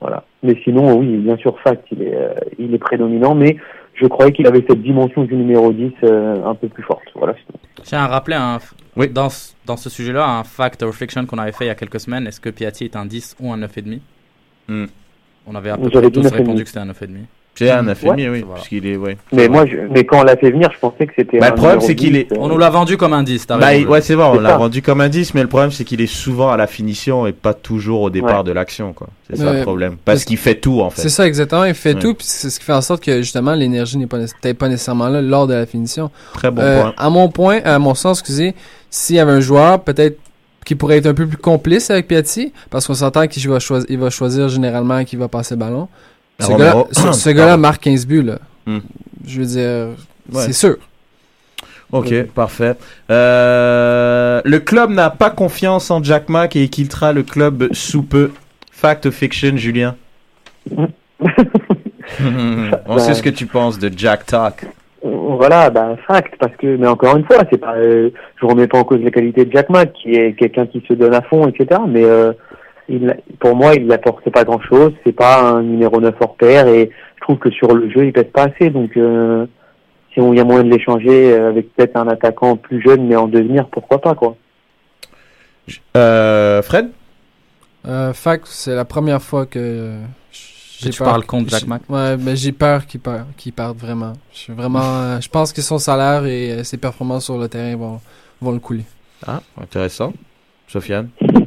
Voilà. Mais sinon, oui, bien sûr, fact, il est, euh, il est prédominant, mais je croyais qu'il avait cette dimension du numéro 10 euh, un peu plus forte. Voilà. Je tiens à rappeler un, Oui. dans, ce- dans ce sujet-là un fact or fiction qu'on avait fait il y a quelques semaines. Est-ce que Piatti est un 10 ou un 9,5 Hmm. On avait à peu près tous 9,5. répondu que c'était un 9,5. C'est un 9,5, Ouais. oui, Voilà. parce qu'il est, ouais. Mais moi, je, mais quand on l'a fait venir, je pensais que c'était. Bah, le problème, c'est qu'il 10, est- euh, On nous l'a vendu comme un 10, t'as Bah, raison. ouais, c'est vrai, on l'a ça. vendu comme un 10, mais le problème, c'est qu'il est souvent à la finition et pas toujours au départ Ouais. de l'action, quoi. C'est ça le problème. Parce Parce- qu'il fait tout, en fait. C'est ça, exactement. Il fait Ouais. tout, puis c'est ce qui fait en sorte que justement l'énergie n'est pas nécessairement là lors de la finition. Très bon Euh, point. À mon point, à mon sens, excusez, s'il y avait un joueur peut-être qui pourrait être un peu plus complice avec Piatti, parce qu'on s'entend qu'il va choisir, il va choisir généralement qui va passer le ballon. Ce gars-là, ce, Pardon. marque 15 buts, là. Hmm. Je veux dire, Ouais. c'est sûr. Ok, parfait. Euh, le club n'a pas confiance en Jack Mack et quittera le club sous peu. Fact ou fiction, Julien? On sait ce que tu penses de Jack Talk. Voilà, bah, fact, parce que, mais encore une fois, c'est pas, euh, je remets pas en cause la qualité de Jack Mack, qui est quelqu'un qui se donne à fond, etc. Mais euh, il, pour moi, il n'apporte pas grand-chose. C'est pas un numéro 9 hors pair, et je trouve que sur le jeu, il pèse pas assez. Donc, euh, si on y a moyen de l'échanger euh, avec peut-être un attaquant plus jeune, mais en devenir, pourquoi pas, quoi. Euh, Fred? Euh, fact, c'est la première fois que j'ai tu peur. parles contre Jack j'ai- Mack. Ouais, mais j'ai peur qu'il parte, qu'il parte vraiment. Je suis vraiment, euh, je pense que son salaire et ses performances sur le terrain vont, vont le couler. Ah, intéressant. Sofiane?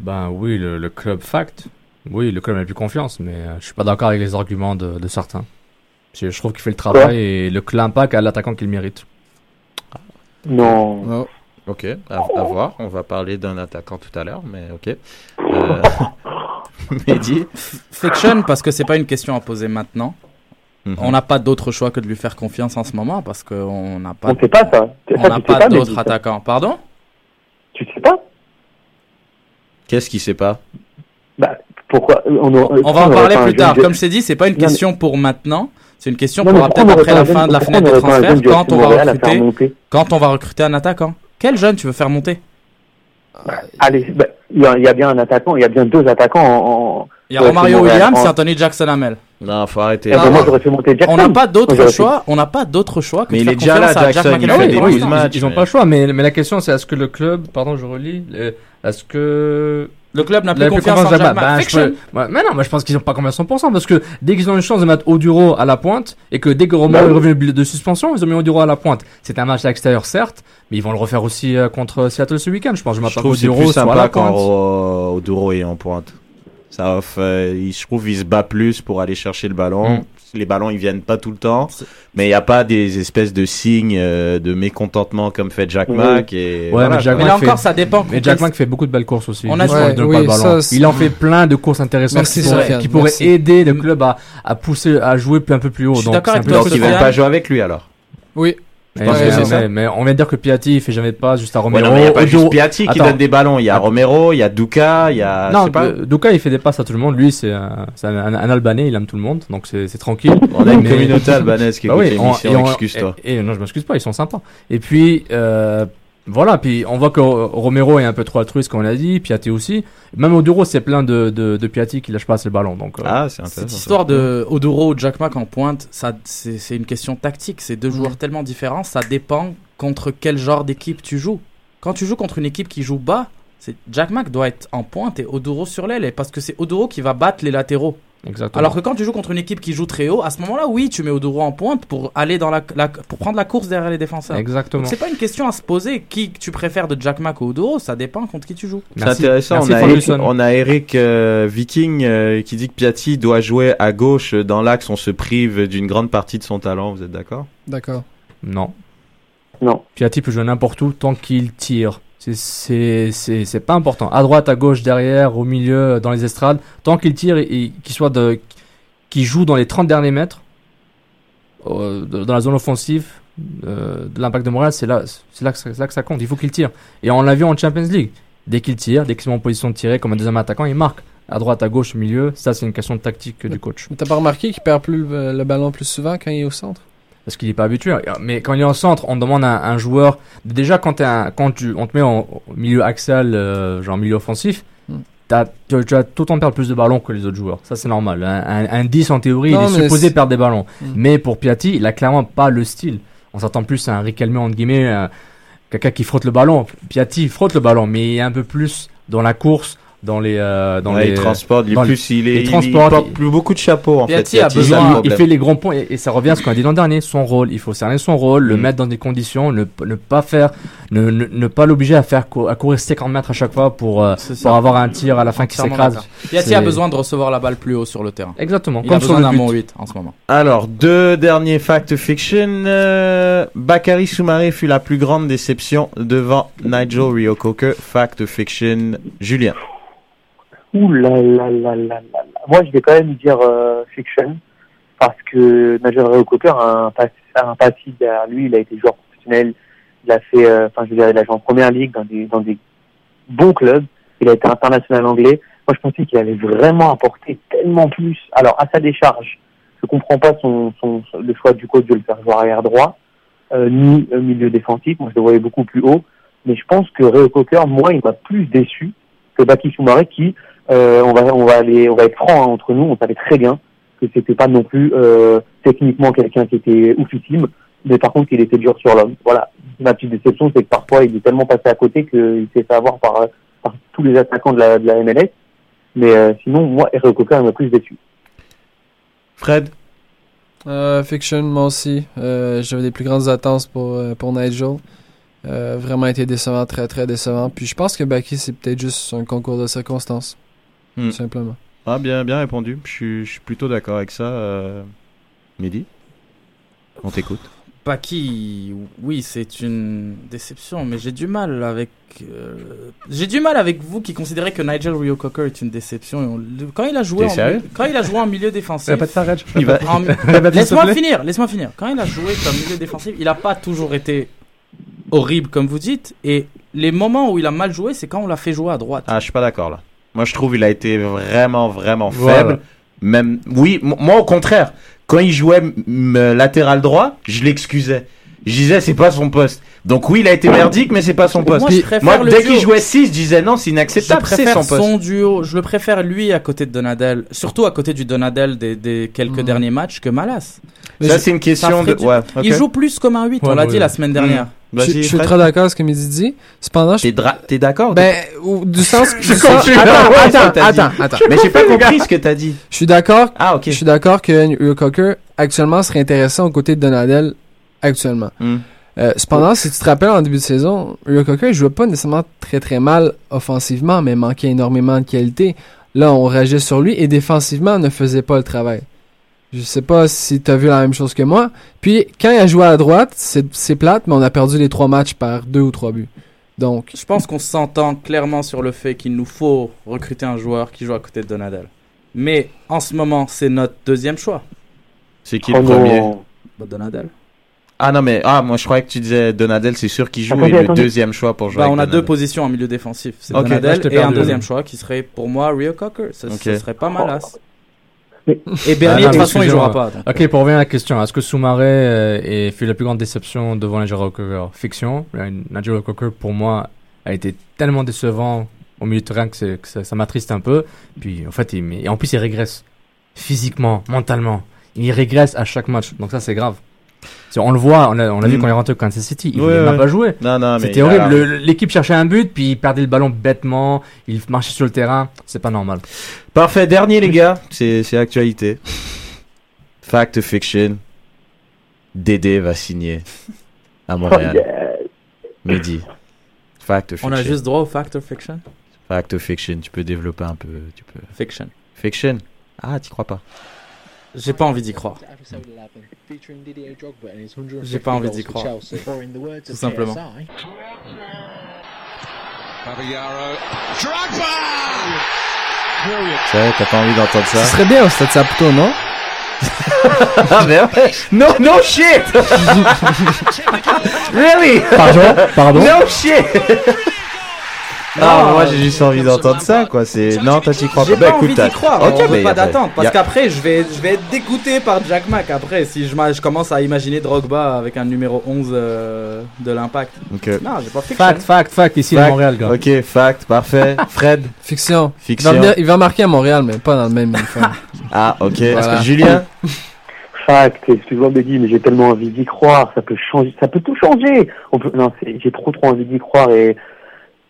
Ben oui, le, le club fact. Oui, le club n'a plus confiance, mais euh, je suis pas d'accord avec les arguments de, de certains. Je, je trouve qu'il fait le travail et le l'impact à l'attaquant qu'il mérite. Non. Oh. Ok, à, à voir. On va parler d'un attaquant tout à l'heure, mais ok. Euh... Mehdi Fiction, parce que c'est pas une question à poser maintenant. Mhm. On n'a pas d'autre choix que de lui faire confiance en ce moment parce qu'on n'a pas, On sait pas ça. on n'a pas pas, d'autres attaquants. Pardon? Tu sais pas? Qu'est-ce qu'il sait pas Bah, pourquoi on, On va en parler plus tard. Comme je t'ai dit, c'est pas une Non, mais- question pour maintenant. C'est une question Non, pour mais peut-être après la fin de la fenêtre de transfert quand on va recruter quand on va recruter un attaquant. Quel jeune tu veux faire monter Allez, bah, il y, a- il y a bien un attaquant, il y a bien deux attaquants en. Il y a Romario Williams en- et Anthony Jackson Hamel. Non, faut arrêter. Eh ben, moi, j'aurais fait monter Jackson. On n'a pas d'autre choix. On n'a pas d'autre choix que Mais de il faire est déjà là, Jack il fait des matchs. Ils n'ont pas le choix, mais, mais la question c'est est-ce que le club, pardon, je relis, le- est-ce que Le club n'a plus la confiance en Jack ben, Fiction. peux- ouais, mais non, moi je pense qu'ils n'ont pas confiance 100% parce que dès qu'ils ont une chance de mettre Oduro à la pointe et que dès que Romain Bah est revenu de suspension, ils ont mis Oduro à la pointe. C'est un match à l'extérieur certes, mais ils vont le refaire aussi euh, contre Seattle ce week-end. Je pense. Je Je trouve qu'Oduro plus à sympa la quand pointe. Ro- Oduro est en pointe. Ça offre, euh, il- je trouve qu'il se bat plus pour aller chercher le ballon. Mm. Les ballons, ils viennent pas tout le temps. Mais il n'y a pas des espèces de signes euh, de mécontentement comme fait Jack. Mack. Et Ouais, voilà, mais Jack Mais Mack là fait- encore, ça dépend. Mais Jack Mack fait beaucoup de belles courses aussi. On a Ouais, il oui, ça, en fait plein de courses intéressantes Merci, qui, pourraient, Sofiane, qui pourraient merci. aider le club à, à pousser, à jouer un peu plus haut. Je suis Donc, d'accord c'est avec un peu toi, Donc ils veulent Sofiane. pas jouer avec lui alors. Oui. Mais, pense que mais- c'est ça. mais- mais on vient de dire que Piatti il fait jamais de passe juste à Ouais, Romero. non, mais il n'y a pas Oduro- juste Piatti qui Attends. donne des ballons. Il y a Romero, il y a Duca, il y a. je Non, sais pas. Duka il fait des passes à tout le monde. Lui c'est un, c'est un, un- un Albanais, il aime tout le monde, donc c'est c'est tranquille. On a une Mais- communauté albanaise qui Bah écoute oui, on- l'émission, et on- excuse-toi. Et, et non, je m'excuse pas, ils sont sympas. Et puis euh, voilà, puis on voit que Romero est un peu trop altruiste comme on l'a dit, Piatti aussi. Même Oduro c'est plein de, de, de Piatti qui lâche pas assez le ballon. Donc euh, Ah, c'est Cette histoire de Oduro ou Jack Mack en pointe, ça, c'est c'est une question tactique. C'est deux joueurs tellement différents. Ça dépend contre quel genre d'équipe tu joues. Quand tu joues contre une équipe qui joue bas, c'est Jack Mack doit être en pointe et Oduro sur l'aile. et Parce que c'est Oduro qui va battre les latéraux. Exactement. Alors que quand tu joues contre une équipe qui joue très haut, à ce moment-là, oui, tu mets Oduro en pointe pour aller dans la, la- pour prendre la course derrière les défenseurs. exactement. C'est pas une question à se poser. Qui tu préfères de Jack Mack ou Oduro, ça dépend contre qui tu joues. C'est intéressant. Merci, on, a. Eric, on a Eric euh, Viking euh, qui dit que Piatti doit jouer à gauche dans l'axe. On se prive d'une grande partie de son talent. Vous êtes d'accord? D'accord. Non. Non. Piatti peut jouer n'importe où tant qu'il tire. C'est- C'est c'est- c'est pas important. À droite, à gauche, derrière, au milieu, dans les estrades. Tant qu'il tire et, qu'il soit de, qu'il joue dans les 30 derniers mètres, euh, dans la zone offensive euh, de l'impact de Montréal, c'est là, c'est là, que là que ça compte. Il faut qu'il tire. Et on l'a vu en Champions League. Dès qu'il tire, dès qu'il est en position de tirer comme un deuxième attaquant, il marque. À droite, à gauche, au milieu, ça c'est une question de tactique du coach. T'as pas remarqué qu'il perd plus le, le ballon plus souvent quand il est au centre? Parce qu'il n'est pas habitué. Mais quand il est en centre, on demande à un, joueur. Déjà, quand, t'es un- quand tu, on te met en milieu axial, euh, genre milieu offensif, Hmm. t'as- tu, tu as tout le temps perdre plus de ballons que les autres joueurs. Ça, c'est normal. Un, un- un 10 en théorie, Non, il est supposé perdre des ballons. Hmm. Mais pour Piatti, il a clairement pas le style. On s'attend plus à un Riquelme, entre guillemets, euh, quelqu'un qui frotte le ballon. Piatti, frotte le ballon, mais il est un peu plus dans la course, dans les. euh, dans Ouais, les Il transporte. Il, dans est plus, il, est, il il, transporte, porte il- plus beaucoup de chapeaux en Piatti fait. a Piatti, c'est besoin- il problème. fait les grands ponts et, et ça revient à ce qu'on a dit l'an dernier, son rôle. Il faut cerner son rôle, le Mm. mettre dans des conditions, ne, ne pas faire, ne, ne, ne pas l'obliger à faire à courir 50 mètres à chaque fois pour, euh, pour avoir un tir à la fin qui s'écrase. Piatti a besoin de recevoir la balle plus haut sur le terrain. Exactement. Il comme a sur besoin d'un but. bon 8 en ce moment. Alors, deux derniers fact fiction. Euh, Bakary Soumaré fut la plus grande déception devant Nigel Rio Coker. Fact fiction. Julien. Ouh là là là là là. Moi, je vais quand même dire euh, fiction parce que Nigel Rio Cooper a un, pass- a un passif derrière lui. Il a été joueur professionnel. Il a fait, euh, enfin, je veux dire, il a joué en première ligue dans des dans des bons clubs. Il a été international anglais. Moi, je pensais qu'il allait vraiment apporter tellement plus. Alors, à sa décharge, je comprends pas son, son, le choix du coach de le faire jouer arrière droit, euh, ni milieu défensif. Moi, je le voyais beaucoup plus haut. Mais je pense que Rio Coker, moi, il m'a plus déçu que Baki Soumaré qui, euh, on va, on va aller, on va être franc hein, entre nous, on savait très bien que c'était pas non plus euh, techniquement quelqu'un qui était oufissime, mais par contre, il était dur sur l'homme. Voilà. Ma petite déception, c'est que parfois, il est tellement passé à côté qu'il s'est fait avoir par, par tous les attaquants de la, de la MLS. Mais euh, sinon, moi, Rio Coker m'a plus déçu. Fred? Euh, Fiction, moi aussi. Euh, J'avais des plus grandes attentes pour, euh, pour Nigel. Euh, vraiment été décevant, très très décevant. Puis je pense que Baki, c'est peut-être juste un concours de circonstances. Hmm. Simplement. Ah, bien, bien répondu. Je suis, je suis plutôt d'accord avec ça. Euh... Mehdi On t'écoute. Paki, oui, c'est une déception, mais j'ai du mal avec. euh, J'ai du mal avec vous qui considérez que Nigel Rio Cocker est une déception. Quand il a joué, en... quand il a joué en milieu défensif. Laisse-moi finir, laisse-moi finir. Quand il a joué comme milieu défensif, il n'a pas toujours été horrible, comme vous dites. Et les moments où il a mal joué, c'est quand on l'a fait jouer à droite. Ah, je suis pas d'accord là. Moi, je trouve il a été vraiment, vraiment Voilà. faible. Même, oui, moi, au contraire, quand il jouait latéral droit, je l'excusais. Je disais, c'est pas son poste. Donc oui, il a été merdique, mais c'est pas son poste. Moi, je préfère Moi, le dès qu'il jouait 6, je disais non, c'est inacceptable, c'est son poste. son duo, je le préfère lui à côté de Donadel, surtout à côté du Donadel des, des quelques derniers matchs que Malas. Ça, c'est une question de- du- ouais. Il joue plus comme un 8, on l'a ouais, dit la semaine dernière. Mmh. Je, je suis très d'accord avec ce que Mehdi dit. Cependant, je... T'es d'accord Ben, ou- du sens... Je du sens- comprends. Attends, attends, attends, attends. Mais j'ai pas compris ce que t'as dit. Je suis d'accord. Ah, ok. Je suis d'accord que Cocker, actuellement, serait intéressant aux côtés de Donadel, actuellement. Hmm. Euh, cependant, si tu te rappelles, en début de saison, Rio Cocker, il jouait pas nécessairement très très mal offensivement, mais manquait énormément de qualité. Là, on rageait sur lui et défensivement, ne faisait pas le travail. Je sais pas si tu as vu la même chose que moi. Puis, quand il a joué à droite, c'est plate, mais on a perdu les trois matchs par deux ou trois buts. Donc, Je pense qu'on s'entend clairement sur le fait qu'il nous faut recruter un joueur qui joue à côté de Donadel. Mais en ce moment, c'est notre deuxième choix. C'est qui le premier? Bah, Donadel. Ah non, mais ah, moi je croyais que tu disais Donadel, c'est sûr qu'il joue Attendez, et le deuxième choix pour jouer. Bah, avec on a Donadel. deux positions en milieu défensif. C'est Ok, là, Donadel je t'ai et un deuxième choix qui serait pour moi Rio Cocker. Ça, serait pas malas. Ah, Et Bernier, de toute façon, il jouera pas. donc. Ok, pour revenir à la question, est-ce que Soumaré euh, est- fut la plus grande déception devant Nigel Cocker? Fiction. Euh, Nigel Cocker, pour moi, a été tellement décevant au milieu de terrain que, c'est- que ça, ça m'attriste un peu. Puis, en fait, il, mais- et en plus, il régresse physiquement, mentalement. Il régresse à chaque match. Donc, ça, c'est grave. On le voit, on a, on a vu Mm. quand il est rentré au Kansas City, il Ouais, voulait même ouais. pas jouer. C'était horrible. Le- L'équipe cherchait un but, puis il perdait le ballon bêtement, il marchait sur le terrain. C'est pas normal. Parfait, dernier les gars, c'est actualité. Fact or fiction. Dédé va signer à Montréal. Mehdi. Fact or On fiction. a juste droit au Factor Fiction? Fact or fiction, tu peux développer un peu. Tu peux... Fiction. Fiction Ah, t'y crois pas J'ai pas envie d'y croire. J'ai pas envie d'y croire. Tout simplement. C'est vrai, t'as pas envie d'entendre ça. Ce serait bien au Stade Saputo, non? Ah, mais ouais. No, no shit. Really Pardon? Pardon? No shit Non, Non, moi j'ai juste envie d'entendre ça, quoi. C'est non, toi t'y crois pas. J'ai Bah, pas envie d'y croire. Ok, on veut mais y pas a d'attente. Parce a- qu'après, je vais, je vais être dégoûté par Jack Mack après si je, m'a- je commence à imaginer Drogba avec un numéro 11 euh, de l'impact. Ok. Non, j'ai pas fiction. Fact, fact, fact, ici à. Montréal, gars. Ok, fact, parfait. Fred? Fiction. Fiction. Il va, venir- il va marquer à Montréal, mais pas dans le même uniforme. Ah, ok. Voilà. Julien? Fact, excuse-moi Mehdi, mais j'ai tellement envie d'y croire, ça peut changer, ça peut tout changer. On peut, non, c'est- j'ai trop trop envie d'y croire et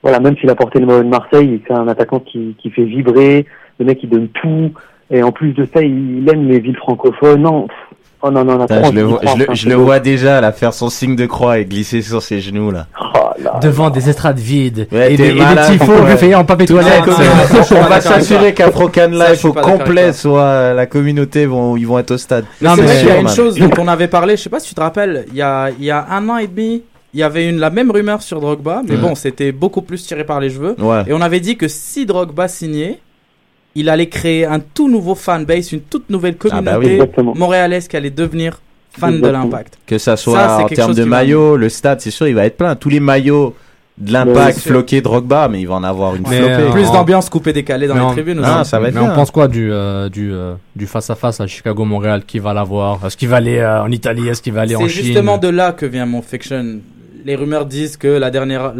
voilà, même s'il a porté le maillot de Marseille, c'est un attaquant qui, qui fait vibrer, le mec il donne tout et en plus de ça, il aime les villes francophones. Non, pff, oh non non, non, Putain, trop je le, vois, je, le, je vois déjà là faire son signe de croix et glisser sur ses genoux là. Devant des estrades vides Ouais, et, des, et des malade. tifos Ouais. réveillés en papier la toilette. on va s'assurer qu'Afrocan Life au complet soit euh, la communauté vont ils vont être au stade. Non, mais mais- il y a une chose dont on avait parlé, je sais pas si tu te rappelles, il y a, il y a un an et demi, il y avait une, la même rumeur sur Drogba, mais bon, c'était beaucoup plus tiré par les cheveux. Ouais. Et on avait dit que si Drogba signait, il allait créer un tout nouveau fanbase, une toute nouvelle Ah bah oui. communauté montréalaise qui allait devenir fan de l'impact. Que ça soit Ça, c'est en termes de maillots, le stade, c'est sûr, il va être plein. Tous les maillots de l'impact c'est floqués Drogba, mais il va en avoir une Mais, flopée. euh, Plus en- d'ambiance coupée décalée dans Mais les on- tribunes Ah, ça va être Mais bien. on pense quoi du euh, du euh, du face à face à Chicago Montréal Qui va l'avoir? Est-ce qu'il va aller euh, en Italie? Est-ce qu'il va aller en C'est Chine? justement de là que vient mon fiction. Les rumeurs disent que la dernière,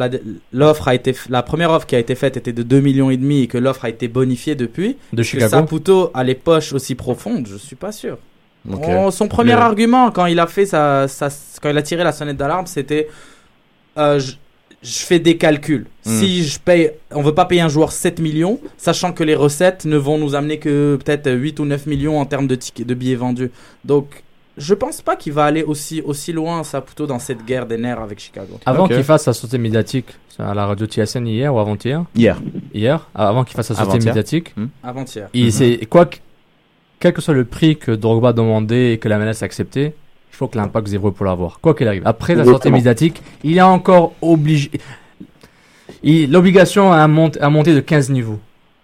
l'offre a été, la première offre qui a été faite était de 2 millions et demi et que l'offre a été bonifiée depuis. de Que Chicago. Saputo a les poches aussi profondes, je suis pas sûr. Son premier Le- argument quand il a fait sa, sa- quand il a tiré la sonnette d'alarme, c'était euh, je, je fais des calculs. Hmm. Si je paye, on veut pas payer un joueur 7 millions, sachant que les recettes ne vont nous amener que peut-être 8 ou 9 millions en termes de tickets de billets vendus. Donc je pense pas qu'il va aller aussi aussi loin Saputo dans cette guerre des nerfs avec Chicago. Avant qu'il fasse sa sortie médiatique à la radio TSN hier ou avant-hier? Hier. Hier, avant qu'il fasse sa sortie médiatique, Avant-hier. il quoi que- quel que soit le prix que Drogba demandait et que la MLS a accepté, il faut que l'impact zéro pour l'avoir. Quoi qu'il arrive. Après la sortie médiatique, il est encore obligé. L'obligation a, mont- a monté de 15 niveaux.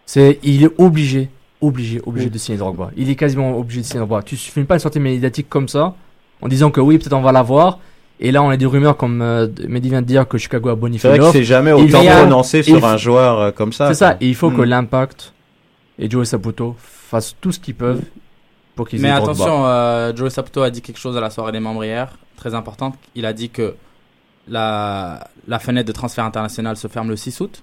C'est, il est obligé, obligé, obligé de signer Drogba. Il est quasiment obligé de signer Drogba. Tu filmes pas une sortie médiatique comme ça, en disant que oui, peut-être on va l'avoir. Et là, on a des rumeurs comme euh, Mehdi vient de dire que Chicago a C'est bonifié vrai que c'est jamais autant prononcé sur un joueur euh, comme ça. C'est ça, et il faut que Mm. l'Impact et Joe Saputo fassent tout ce qu'ils peuvent pour qu'ils Mais attention, euh, Joe Saputo a dit quelque chose à la soirée des membres hier, très importante. Il a dit que la, la fenêtre de transfert international se ferme le 6 août,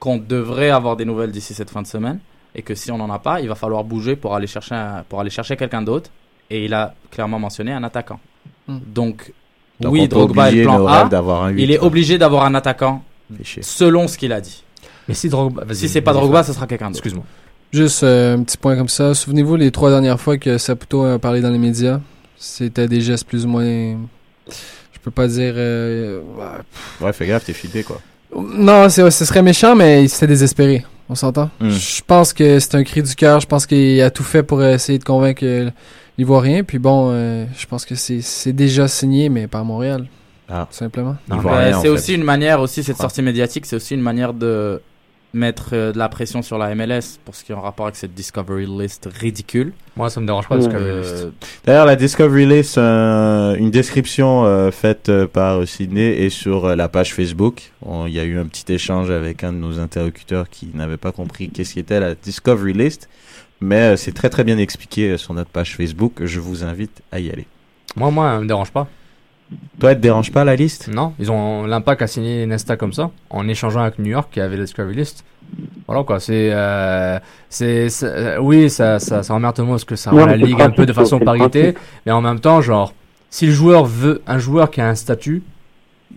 qu'on devrait avoir des nouvelles d'ici cette fin de semaine, et que si on n'en a pas, il va falloir bouger pour aller chercher, un- pour aller chercher quelqu'un d'autre. Et il a clairement mentionné un attaquant. Hmm. Donc, Donc, on oui, Drogba est plan A. d'avoir un il est obligé d'avoir un attaquant selon ce qu'il a dit. Mais si Drogba, si c'est pas Drogba, ce sera quelqu'un d'autre. Excuse-moi. Juste euh, un petit point comme ça. Souvenez-vous les trois dernières fois que Saputo a parlé dans les médias, c'était des gestes plus ou moins. Je peux pas dire. euh, ouais, fais gaffe, t'es filé quoi. Non, c'est, ce serait méchant, mais c'était désespéré. On s'entend? Hmm. Je pense que c'est un cri du cœur. Je pense qu'il a tout fait pour essayer de convaincre euh, l'Ivoirien. Puis bon, euh, je pense que c'est, déjà signé, mais pas à Montréal. Ah. Tout simplement. Ben, c'est aussi une manière, aussi cette sortie médiatique, c'est aussi une manière de mettre euh, de la pression sur la MLS pour ce qui est en rapport avec cette Discovery List ridicule. Moi, ça me dérange pas, Discovery Euh, List. D'ailleurs, la Discovery List, euh, une description euh, faite par Sydney est sur euh, la page Facebook. Il y a eu un petit échange avec un de nos interlocuteurs qui n'avait pas compris qu'est-ce qu'était la Discovery List, mais euh, c'est très très bien expliqué euh, sur notre page Facebook. Je vous invite à y aller. Moi, moi, ça me dérange pas. Toi, elle te dérange pas la liste? Non, ils ont l'impact a signé Nesta comme ça, en échangeant avec New York qui avait la Discovery List. Voilà quoi, c'est, euh, c'est, euh, oui, ça, ça, ça emmerde tout le monde parce que ça Non, rend la ligue un peu de façon parité, mais en même temps, genre, si le joueur veut, un joueur qui a un statut,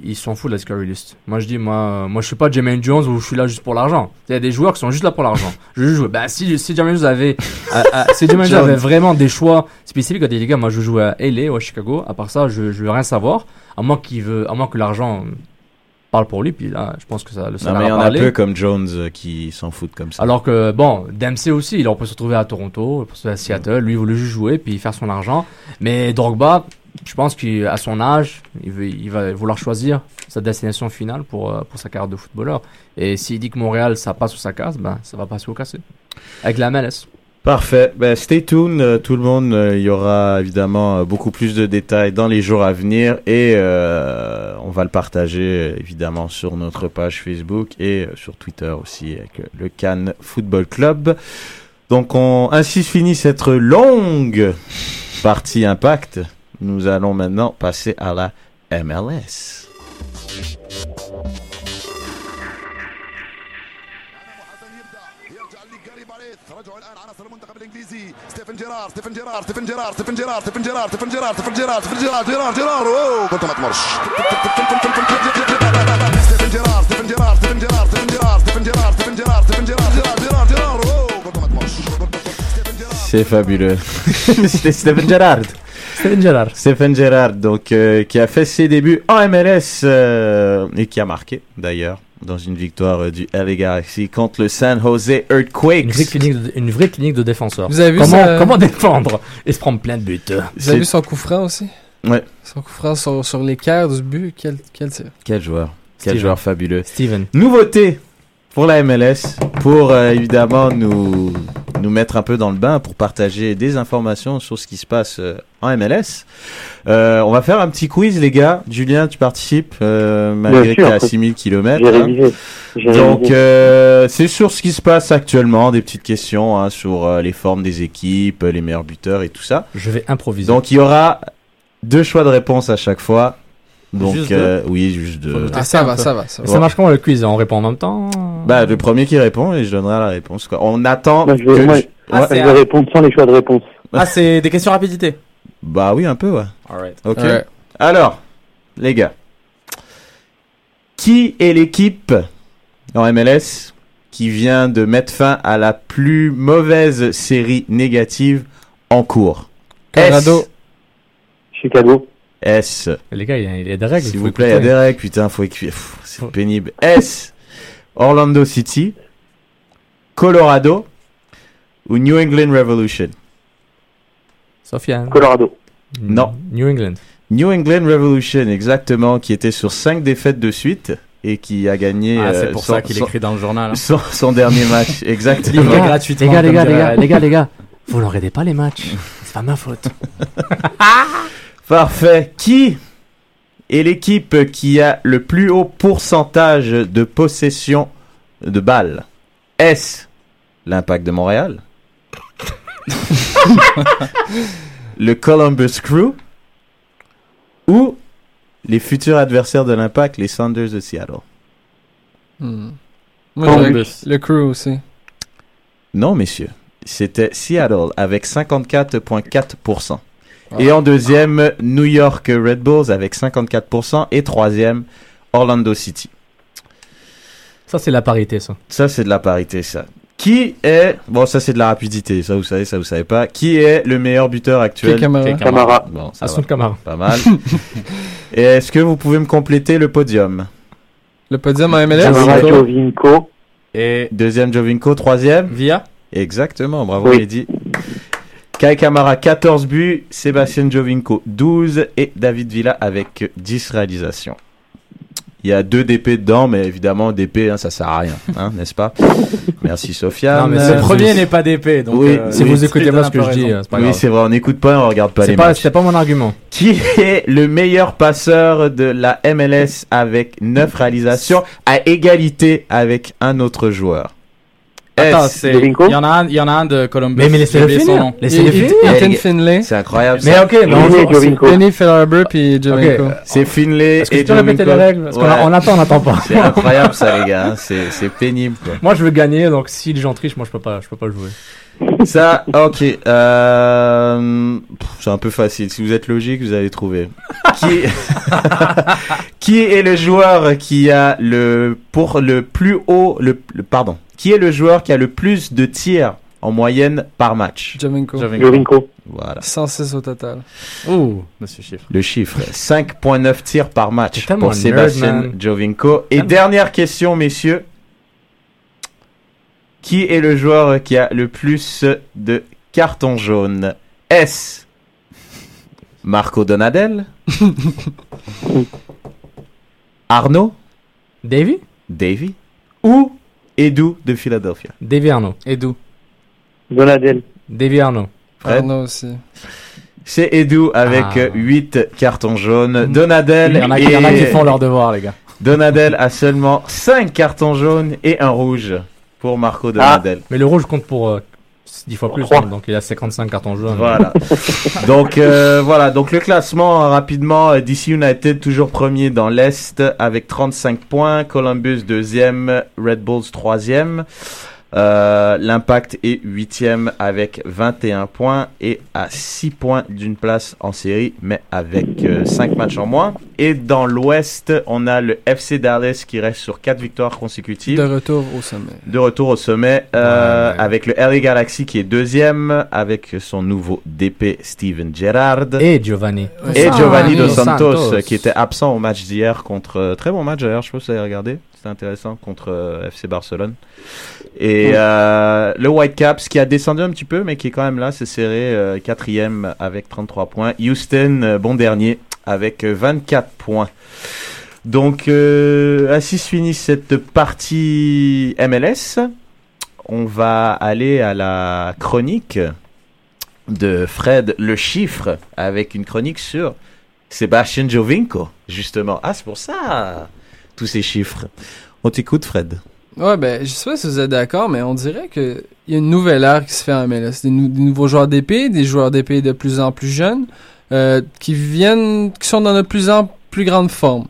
il s'en fout de la Discovery List. Moi je dis, moi, euh, moi je suis pas Jermaine Jones où je suis là juste pour l'argent. Il y a des joueurs qui sont juste là pour l'argent. Je jouer. Bah si, si Jermaine Jones avait, euh, euh, si Jermaine Jones avait vraiment des choix spécifiques, il dit les gars, moi je jouer à LA ou à Chicago. À part ça, je, je veux rien savoir. À moins qu'il veut, à moins que l'argent parle pour lui. Puis là, je pense que ça, le Non, salaire mais il y en a peu comme Jones euh, qui s'en foutent comme ça. Alors que, bon, Dempsey aussi, il pu se retrouver à Toronto, il peut se retrouver à Seattle, lui, il voulait juste jouer, puis faire son argent. Mais Drogba, je pense qu'à son âge, il, va vouloir choisir sa destination finale pour, euh, pour sa carrière de footballeur. Et s'il dit que Montréal, ça passe ou ça casse, ben, ça va passer au cassé. Avec la MLS. Parfait. Ben, stay tuned, euh, tout le monde. Euh, Il y aura évidemment beaucoup plus de détails dans les jours à venir et on va le partager évidemment sur notre page Facebook et sur Twitter aussi avec le Cannes Football Club. Donc, on ainsi finit cette longue partie Impact. Nous allons maintenant passer à la MLS. ستيفن جيرار ستيفن جيرار ستيفن جيرار ستيفن جيرار ستيفن جيرار ستيفن جيرار ستيفن جيرار ستيفن جيرار جيرار جيرار اوه كنت ما تمرش ستيفن جيرار ستيفن جيرار ستيفن جيرار ستيفن جيرار ستيفن جيرار ستيفن جيرار ستيفن جيرار جيرار جيرار جيرار اوه كنت ما تمرش C'est fabuleux. C'était Stephen Gerrard. Stephen Gerrard. Stephen Gerrard, donc, euh, qui a fait ses débuts en MLS euh, et qui a marqué d'ailleurs dans une victoire euh, du LA Galaxy contre le San Jose Earthquakes. Une vraie clinique de, une vraie clinique de défenseurs. Vous avez vu comment, ça- comment défendre et se prendre plein de buts Vous avez vu son coup franc aussi? Ouais. Son coup franc sur, sur l'équerre du but, quel, quel tir? Quel joueur. Quel Steven. joueur fabuleux. Steven. Nouveauté pour la MLS, pour euh, évidemment nous, nous mettre un peu dans le bain, pour partager des informations sur ce qui se passe euh, en MLS. Euh, on va faire un petit quiz, les gars. Julien, tu participes, euh, malgré que tu es à 6000 km. J'ai Donc, euh, c'est sur ce qui se passe actuellement, des petites questions hein, sur euh, les formes des équipes, les meilleurs buteurs et tout ça. Je vais improviser. Donc, il y aura deux choix de réponse à chaque fois. Donc, Juste euh, oui, juste deux. Ah, ça va, ça va, ça va. Ça marche comment le quiz? On répond en même temps? Bah, le premier qui répond et je donnerai la réponse. quoi. On attend Moi, je que moi, je- Ah, Ouais. c'est je vais répondre sans les choix de réponse. Ah, c'est des questions rapidité. Bah oui, un peu, ouais. Alright. Ok. Alors, les gars, qui est l'équipe en MLS qui vient de mettre fin à la plus mauvaise série négative en cours? Colorado. Chicago. S. Les gars, il y a, il y a des règles. S'il il vous faut plaît, il y a des règles, putain, faut écrire. C'est pénible. S. Orlando City, Colorado ou New England Revolution? Sofiane. Colorado. Non. New England. New England Revolution, exactement, qui était sur 5 défaites de suite et qui a gagné Ah, c'est euh, pour son- ça qu'il écrit dans le journal. hein. son, son dernier match. Exactement. Les gars, gratuitement, les gars, les gars, les gars, les gars, les gars, vous n'en regardez pas les matchs. C'est pas ma faute. Parfait. Qui est l'équipe qui a le plus haut pourcentage de possession de balles? Est-ce l'Impact de Montréal Le Columbus Crew Ou les futurs adversaires de l'Impact, les Sounders de Seattle Hmm. Moi, dirais le crew aussi. Non, messieurs. C'était Seattle avec 54,4%. Et en deuxième, New York Red Bulls avec 54%. Et troisième, Orlando City. Ça, c'est la parité, ça. Ça, c'est de la parité, ça. Qui est... Bon, ça, c'est de la rapidité. Ça, vous savez, ça, vous savez pas. Qui est le meilleur buteur actuel? Kei Kamara. Bon, ça va. Kamara. Pas mal. Et est-ce que vous pouvez me compléter le podium? Le podium en MLS Kamara, Jovinko. Et Deuxième, Jovinko. Troisième? Via Exactement, bravo Oui. Mehdi. Kai Kamara 14 buts, Sébastien Jovinko 12 et David Villa avec 10 réalisations. Il y a deux DP dedans, mais évidemment DP hein, ça sert à rien, hein, n'est-ce pas? Merci Sofiane. Non, mais Le premier n'est pas d'épée, donc. Oui, euh, Si oui, vous écoutez pas ce que je dis, euh, c'est pas oui, grave. c'est vrai, on n'écoute pas, on regarde pas les pas, matchs. c'est pas mon argument. Qui est le meilleur passeur de la MLS avec 9 réalisations à égalité avec un autre joueur? Attends, Est-ce- c'est. Jovinko Il y en a un, il y en a un de Columbus. Mais, mais laissez-le finir. nom. Laissez-le finir. et- Ethan Eh, Finlay. C'est incroyable. Mais ok, mais on Jovinko. Benny Fellerber puis Jovinko. C'est Finlay Est-ce que et tu peux répéter les Jovinko. règles? Parce qu'on on attend, on n'attend pas. C'est incroyable ça les gars, c'est c'est pénible quoi. Moi, je veux gagner, donc si les gens trichent, moi, je peux pas, je peux pas jouer. Ça, ok. Euh, c'est un peu facile. Si vous êtes logique, vous allez trouver. Qui, qui est le joueur qui a le pour le plus haut le, le- pardon. Qui est le joueur qui a le plus de tirs en moyenne par match Jovinko. Jovinko. Voilà. 106 au total. Ouh, monsieur chiffre. Le chiffre 5.9 tirs par match pour Sébastien nerd. Jovinko. Et dernière question, messieurs. Qui est le joueur qui a le plus de cartons jaunes? Est-ce Marco Donadel Arnaud Davy Davy Ou Edu de Philadelphia. Et d'où Donadel. Davy Arnaud. Fred Arnaud aussi. C'est Edu avec Ah. 8 cartons jaunes. Donadel Il y en a, il y en a qui font leur devoir, les gars. Donadel a seulement 5 cartons jaunes et un rouge pour Marco Donadel. Mais le rouge compte pour euh, 10 fois plus, hein, donc il a 55 cartons jaunes. Voilà. donc euh, voilà, donc le classement euh, rapidement euh, DC United toujours premier dans l'est avec 35 points, Columbus deuxième, Red Bulls troisième. Euh, L'Impact est huitième avec 21 points et à 6 points d'une place en série, mais avec 5 matchs en moins. Et dans l'Ouest, on a le FC Dallas qui reste sur 4 victoires consécutives De retour au sommet. de retour au sommet euh, Ouais, ouais. avec le LA Galaxy qui est deuxième avec son nouveau DP Steven Gerrard Et Giovanni. et Giovanni. Dos Santos, Santos. qui était absent au match d'hier contre euh, très bon match d'ailleurs je pas si vous avez regardé c'était intéressant contre euh, FC Barcelone. Et euh, le Whitecaps qui a descendu un petit peu mais qui est quand même là c'est serré euh, quatrième avec 33 points. Houston euh, bon dernier avec euh, 24 points. Donc ainsi se finit cette partie MLS on va aller à la chronique de Fred Le Chiffre avec une chronique sur Sébastien Jovinko, justement. Ah, c'est pour ça, tous ces chiffres. On t'écoute, Fred. Ouais, ben, je sais pas si vous êtes d'accord, mais on dirait que il y a une nouvelle ère qui se fait en MLS. Des, des nouveaux joueurs d'épée, des joueurs d'épée de plus en plus jeunes, euh, qui viennent, qui sont dans de plus en plus grande forme.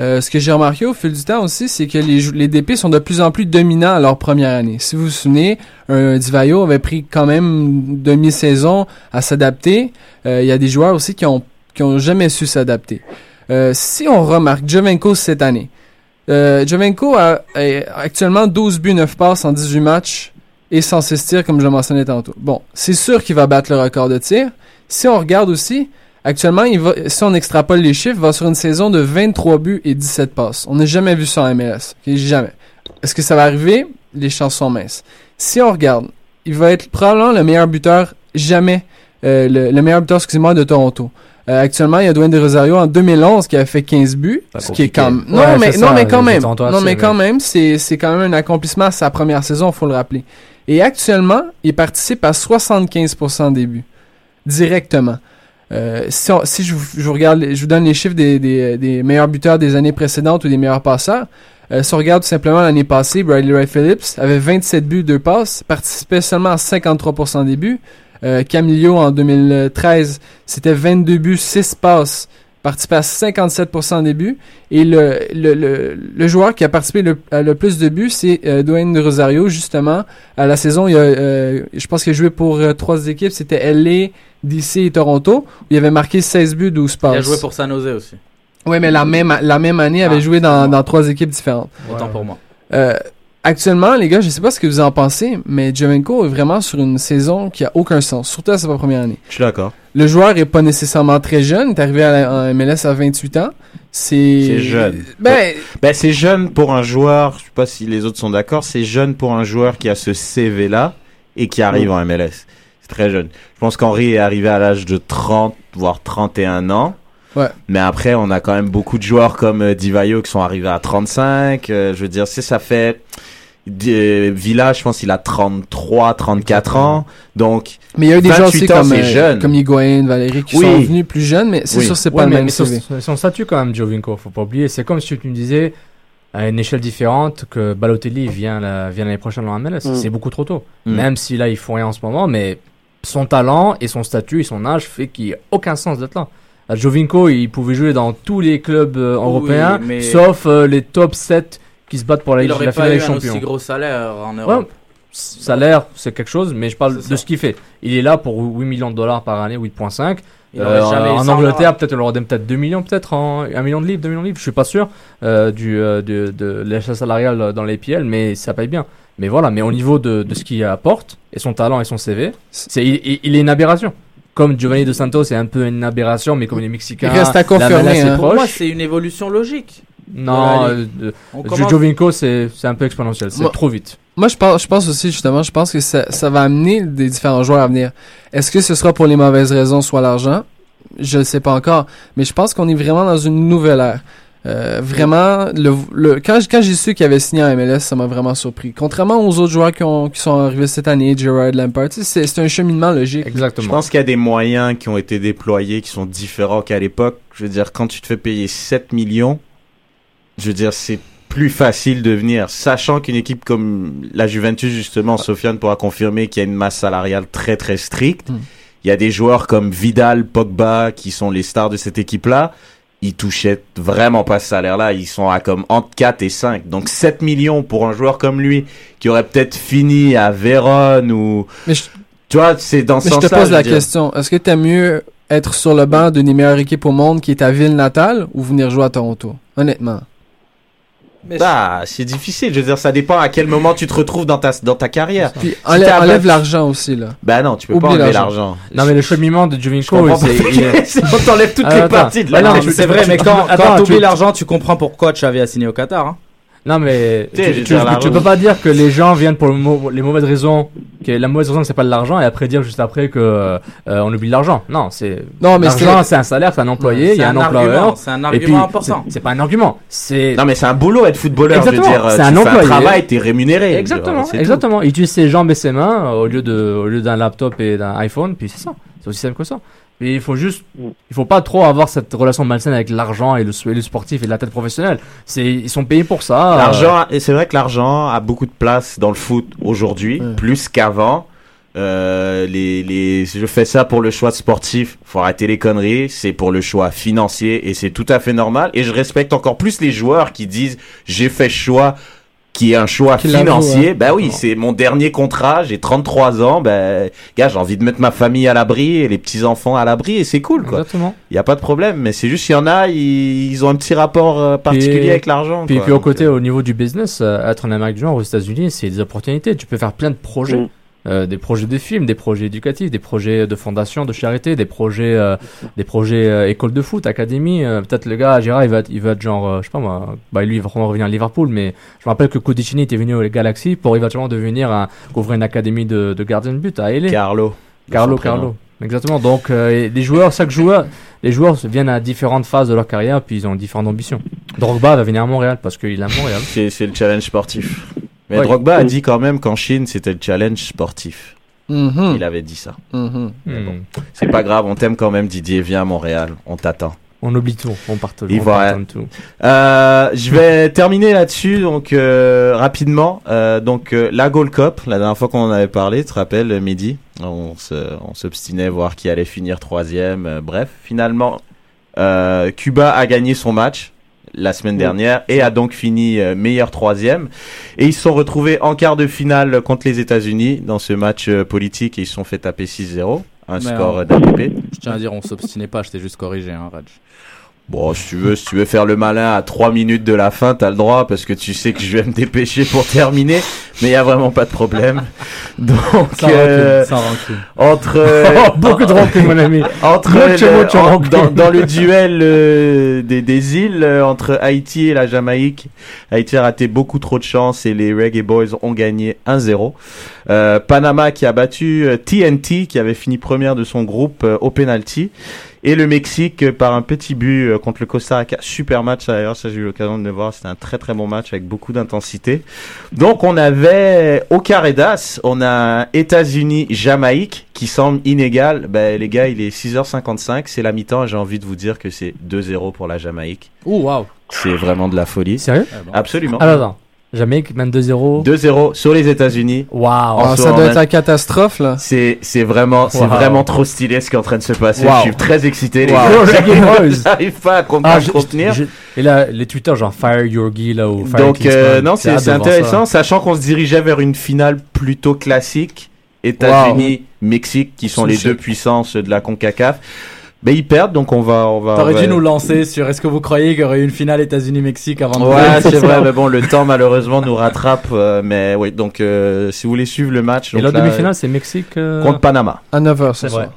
Euh, ce que j'ai remarqué au fil du temps aussi, c'est que les, les DP sont de plus en plus dominants à leur première année. Si vous vous souvenez, un Divayo avait pris quand même demi-saison à s'adapter. Euh, Il y a des joueurs aussi qui ont, qui ont jamais su s'adapter. Si on remarque Jovenko cette année, euh, Jovenko a, actuellement 12 buts, 9 passes en 18 matchs et 106 tirs, comme je le mentionnais tantôt. Bon, c'est sûr qu'il va battre le record de tirs. Si on regarde aussi, actuellement, il va, si on extrapole les chiffres, il va sur une saison de 23 buts et 17 passes. On n'a jamais vu ça en MLS. Jamais. Est-ce que ça va arriver? Les chances sont minces. Si on regarde, il va être probablement le meilleur buteur jamais, euh, le, le meilleur buteur, excusez-moi, de Toronto. Euh, actuellement, il y a Dwayne De Rosario en 2011 qui a fait 15 buts, Pas ce qui est quand même... Non, Ouais, mais, non, ça, mais quand même. Non, mais quand même, c'est, c'est quand même un accomplissement à sa première saison, faut le rappeler. Et actuellement, il participe à 75% des buts. Directement. Euh, si, on- si je, vous- je vous regarde, je vous donne les chiffres des, des, des meilleurs buteurs des années précédentes ou des meilleurs passeurs. Euh, si on regarde tout simplement l'année passée, Bradley Wright Phillips avait 27 buts, 2 passes, participait seulement à 53% des buts. Euh, Camillo en 2013, c'était 22 buts, 6 passes, participait à 57% des buts. Et le, le, le, le joueur qui a participé le, à le plus de buts, c'est euh, Dwayne Rosario, justement. À la saison, il a, euh, je pense qu'il a joué pour euh, trois équipes, c'était LA, DC et Toronto, où il avait marqué 16 buts, 12 passes. Il a joué pour San Jose aussi. Ouais, mais la même, la même année, il avait Ah, joué dans, dans trois équipes différentes. Autant pour moi. Euh, actuellement, les gars, je sais pas ce que vous en pensez, mais Jovenko est vraiment sur une saison qui a aucun sens, surtout à sa première année. Je suis d'accord. Le joueur est pas nécessairement très jeune, il est arrivé à la- en MLS à 28 ans. C'est C'est jeune. Ben, Ben, c'est jeune pour un joueur, je sais pas si les autres sont d'accord, c'est jeune pour un joueur qui a ce CV là et qui arrive en MLS. C'est très jeune. Je pense qu'Henri est arrivé à l'âge de 30 voire 31 ans. Ouais. Mais après, on a quand même beaucoup de joueurs comme euh, Divayo qui sont arrivés à 35. euh, je veux dire, c'est ça fait euh, Villa, je pense qu'il a 33, 34 ans. Donc, mais il y a eu des gens 28 aussi ans, comme, c'est euh, jeune. comme Higuain, Valérie qui Oui. sont venus plus jeunes, mais c'est Oui. sûr c'est Ouais, pas le mais- même mais son, CV. son statut quand même, Jovinko, faut pas oublier. C'est comme si tu me disais à une échelle différente que Balotelli vient la- vient l'année prochaine en MLS. Mm. C'est beaucoup trop tôt. Mm. Même si là, ils font rien en ce moment, mais son talent et son statut et son âge fait qu'il n'y a aucun sens d'être là. Jovinko, il pouvait jouer dans tous les clubs euh, européens, mais- sauf euh, les top 7 qui se battent pour la, Il la aurait finale pas des eu un champions. aussi gros salaire en Ouais, Europe. salaire, c'est quelque chose, mais je parle de ce qu'il fait. Il est là pour 8 millions de dollars par année, 8.5. Il Euh, en Angleterre, peut-être, on leur donne peut-être 2 millions, peut-être, en 1 million de livres, 2 millions de livres, je suis pas sûr, euh, du, euh, de, de l'achat salarial dans les PL, mais ça paye bien. Mais voilà, mais au niveau de, de ce qu'il apporte, et son talent et son CV, c'est, il, il- il est une aberration. Comme Giovanni Dos Santos est un peu une aberration, mais comme les Mexicains, Il reste à confirmer, hein. Pour moi, c'est une évolution logique. non, euh, Jovinko, c'est, c'est un peu exponentiel, c'est trop vite. Moi, je pense, je pense aussi, justement, je pense que ça, ça va amener des différents joueurs à venir. Est-ce que ce sera pour les mauvaises raisons, soit l'argent? Je ne sais pas encore. Mais je pense qu'on est vraiment dans une nouvelle ère. Euh, vraiment, le, le, quand, quand j'ai su qu'il avait signé en MLS, ça m'a vraiment surpris. Contrairement aux autres joueurs qui, ont, qui sont arrivés cette année, Gerard Lampard, c'est c'est un cheminement logique. Je pense qu'il y a des moyens qui ont été déployés qui sont différents qu'à l'époque. Je veux dire, quand tu te fais payer 7 millions, je veux dire, c'est plus facile de venir. Sachant qu'une équipe comme la Juventus, justement, Sofiane pourra confirmer qu'il y a une masse salariale très très stricte. Mm. Il y a des joueurs comme Vidal, Pogba, qui sont les stars de cette équipe-là. Ils touchaient vraiment pas ce salaire-là. Ils sont à comme entre 4 et 5. Donc 7 millions pour un joueur comme lui, qui aurait peut-être fini à Vérone ou... Mais je, Tu vois, c'est dans ce mais je sens-là. te pose je la dire. question. Est-ce que t'aimes mieux être sur le banc d'une des meilleures équipes au monde qui est ta ville natale ou venir jouer à Toronto? Honnêtement. Bah, c'est difficile. Je veux dire, ça dépend à quel moment tu te retrouves dans ta, dans ta carrière. Puis enlève, enlève l'argent aussi, là. Bah non, tu peux Oublie pas enlever l'argent. Non, mais le cheminement de Jovinko, comprends c'est, pas. il est- C'est- On t'enlève toutes Ah, les attends. parties de Bah la c'est vrai, mais quand, quand tu- tu oublies l'argent, tu comprends pourquoi Xavi a signé au Qatar. hein. Non, mais Tu tu, peux pas dire que les gens viennent pour le mau- les mauvaises raisons, que la mauvaise raison que c'est pas de l'argent, et après dire juste après que euh, on oublie l'argent. Non, c'est Non, mais l'argent, c'est- c'est un salaire, c'est un employé, il y C'est a un, un argument, employeur. c'est un argument puis, important. c'est- C'est pas un argument, c'est Non, mais c'est un boulot être footballeur. Exactement, Je veux dire, c'est tu un fais employé. un travail, t'es rémunéré. Exactement, C'est tout. exactement. Il utilise ses jambes et ses mains euh, au lieu de, au lieu d'un laptop et d'un iPhone, puis c'est ça. C'est aussi simple que ça. Mais il faut juste, il faut pas trop avoir cette relation malsaine avec l'argent et le, et le sportif et la tête professionnelle. C'est, ils sont payés pour ça. euh, L'argent, et c'est vrai que l'argent a beaucoup de place dans le foot aujourd'hui, plus qu'avant. Euh, les, les, je fais ça pour le choix sportif. Faut arrêter les conneries. C'est pour le choix financier et c'est tout à fait normal. Et je respecte encore plus les joueurs qui disent j'ai fait choix qui est un choix Qui financier. hein. Bah oui, c'est mon dernier contrat. J'ai 33 ans. Ben, gars, j'ai envie de mettre ma famille à l'abri et les petits enfants à l'abri et c'est cool, quoi. Exactement. Il y a pas de problème. Mais c'est juste qu'il y en a, ils, ils ont un petit rapport euh, particulier Puis- avec l'argent. Puis, quoi. puis au côté, euh, au niveau du business, euh, être en Amérique du Nord aux États-Unis, c'est des opportunités. Tu peux faire plein de projets. Mm. Euh, des projets de films, des projets éducatifs, des projets de fondation, de charité, des projets, euh, des projets euh, école de foot, académie. Euh, Peut-être le gars, Gérard, il va, être, il va être genre, euh, je sais pas moi, bah lui, il va vraiment revenir à Liverpool, mais je me rappelle que Codicini était venu au Galaxy pour éventuellement devenir un, ouvrir une académie de, de gardien de but à LA. Carlo. Carlo. Carlo. Exactement. Donc, euh, les joueurs, chaque joueur, les joueurs viennent à différentes phases de leur carrière, puis ils ont différentes ambitions. Drogba va venir à Montréal parce qu'il aime Montréal. C'est, c'est le challenge sportif. Mais Ouais. Drogba a dit quand même qu'en Chine, c'était le challenge sportif. Mhm. Il avait dit ça. Mhm. Mais bon, c'est pas grave, on t'aime quand même Didier, viens à Montréal, on t'attend. On oublie tout, on partage. Il on va- pardonne tout. Euh, je vais terminer là-dessus donc euh, rapidement. Euh, donc euh, la Gold Cup, la dernière fois qu'on en avait parlé, tu te rappelles, on se, on s'obstinait à voir qui allait finir troisième. euh, bref, finalement, euh, Cuba a gagné son match la semaine dernière et a donc fini euh, meilleur troisième. Et ils se sont retrouvés en quart de finale contre les États-Unis dans ce match euh, politique et ils se sont fait taper 6-0, un Mais score on- euh, d'ADP. Je tiens à dire, on s'obstinait pas, je t'ai juste corrigé, hein, Raj. Bon, si tu veux, si tu veux faire le malin à 3 minutes de la fin, t'as le droit parce que tu sais que je vais me dépêcher pour terminer, mais il y a vraiment pas de problème. Donc, Sans euh, rancune, sans rancune. entre euh, Oh, beaucoup de rancune, mon ami. Entre le- en- dans, dans le duel euh, des, des îles euh, entre Haïti et la Jamaïque, Haïti a raté beaucoup trop de chance et les Reggae Boys ont gagné 1-0. Euh, Panama qui a battu euh, TNT qui avait fini première de son groupe euh, au penalty. Et le Mexique euh, par un petit but euh, contre le Costa Rica. Super match d'ailleurs, ça j'ai eu l'occasion de le voir. C'était un très très bon match avec beaucoup d'intensité. Donc on avait au carré d'as, on a États-Unis-Jamaïque qui semble inégal. Ben, les gars, il est 6h55, c'est la mi-temps et j'ai envie de vous dire que c'est 2-0 pour la Jamaïque. Oh, waouh. C'est vraiment de la folie. Sérieux? Absolument. Alors, attends. Jamaïque mène 2-0. 2-0 sur les États-Unis. Waouh. En Ah, ça doit être la catastrophe, là. C'est, c'est vraiment, c'est Wow. vraiment trop stylé ce qui est en train de se passer. Wow. Je suis très excité, les Wow. gars. J'arrive pas à Ah, je- contenir. je- Et là, les Twitter, genre Fire Yorgi, là, ou Fire Donc, euh, non, c'est, intéressant, ça. sachant qu'on se dirigeait vers une finale plutôt classique. États-Unis, Mexique, qui sont les deux puissances de la CONCACAF. Ben, ils perdent, donc on va, on va. T'aurais dû nous lancer sur est-ce que vous croyez qu'il y aurait eu une finale États-Unis-Mexique avant de Ouais, c'est vrai, mais bon, le temps malheureusement nous rattrape. euh, mais oui, donc euh, si vous voulez suivre le match, Et la demi-finale, c'est Mexique. euh, contre Panama. À 9h, C'est vrai.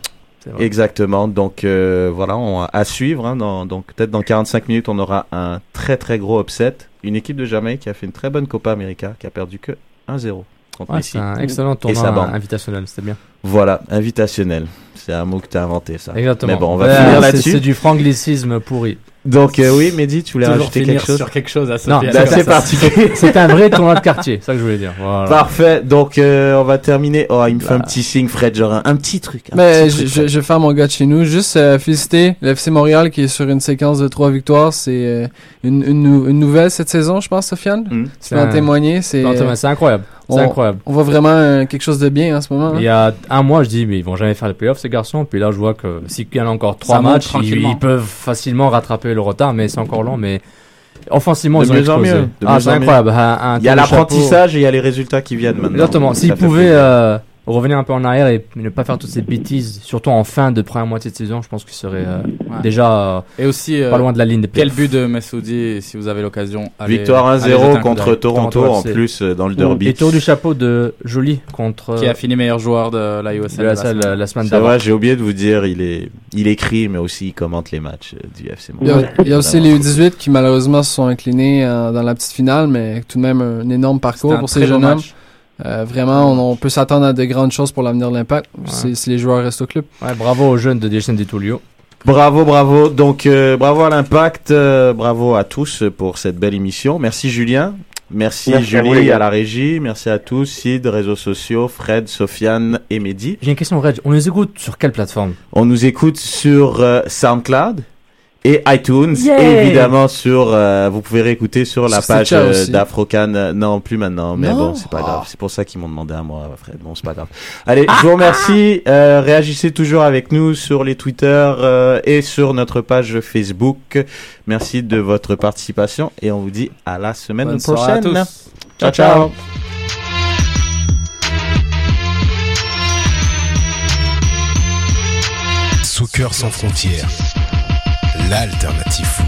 Exactement. Donc euh, voilà, on, à suivre. Hein, dans, donc peut-être dans 45 minutes, on aura un très très gros upset. Une équipe de Jamaïque qui a fait une très bonne Copa América, qui a perdu que 1-0 contre Ouais, Messi. c'est un excellent tournoi invitationnel, c'était bien. Voilà, invitationnel. C'est un mot que t'as inventé ça. Exactement. Mais bon, on va Ouais, finir c'est- là-dessus. C'est du franglicisme pourri. Donc euh, oui, Mehdi, tu voulais Toujours rajouter quelque chose sur quelque chose à Non. Bah, c'est parti. C'était un vrai tournoi de quartier, c'est ça que je voulais dire. Voilà. Parfait. Donc euh, on va terminer. Oh, il me fait un petit signe, Fred, genre un, un petit truc. un Mais petit je, truc, je, Fred. je vais faire mon gars de chez nous. Juste euh, féliciter l'FC Montréal qui est sur une séquence de trois victoires. C'est euh, une, une, nou- une nouvelle cette saison, je pense, Sofiane. Hmm. Tu C'est peux en un- témoigner. C'est C'est incroyable. C'est on- incroyable. on voit vraiment euh, quelque chose de bien en ce moment. hein. Il y a un mois, je dis, mais ils vont jamais faire les playoffs, ces garçons. Puis là, je vois que s'il y en a encore trois matchs, ils, peuvent facilement rattraper le retard, mais c'est encore long. Mais offensivement, De ils ont mieux en explosé. Ah, c'est incroyable. Un- un Il y a l'apprentissage et il y a les résultats qui viennent maintenant. Exactement. S'ils pouvaient euh, revenir un peu en arrière et ne pas faire toutes ces bêtises, surtout en fin de première moitié de saison, je pense qu'ils seraient euh, Ouais. déjà euh, Et aussi, euh, pas loin de la ligne des quel but de Messoudi, si vous avez l'occasion. Victoire allez jeter un 1-0 coup contre. Toronto Toronto en plus euh, dans le Et derby. tour du chapeau de Jolie contre Qui a fini meilleur joueur de la USL de la, la salle, semaine. la semaine d'avant. j'ai oublié de vous dire, il est, il écrit, mais aussi il commente les matchs du FC Il y a, Montréal. il y a aussi les U18 qui malheureusement se sont inclinés euh, dans la petite finale, mais tout de même un énorme parcours pour ces jeunes hommes. Euh, vraiment, on, on peut s'attendre à de grandes choses pour l'avenir de l'Impact si, si les joueurs restent au club. Ouais, bravo aux jeunes de Jason Tulio. Bravo, bravo. Donc, euh, bravo à l'impact, euh, bravo à tous pour cette belle émission. Merci Julien. Merci, Merci à vous, les Julie à, la régie. Merci à tous, Sid, réseaux sociaux, Fred, Sofiane et Mehdi. J'ai une question, Reg. On les écoute sur quelle plateforme? On nous écoute sur euh, SoundCloud et iTunes. Yeah Et évidemment sur, euh, vous pouvez réécouter sur la Sur page euh, d'Afrocan. Euh, Non, plus maintenant. Mais Non. bon, c'est pas grave. C'est pour ça qu'ils m'ont demandé à moi, Fred. Bon, c'est pas grave. Allez, je vous remercie. Euh, réagissez toujours avec nous sur les Twitter euh, et sur notre page Facebook. Merci de votre participation et on vous dit à la semaine Bonne soirée à prochaine. tous. Ciao, ciao. Soccer sans frontières, l'alternative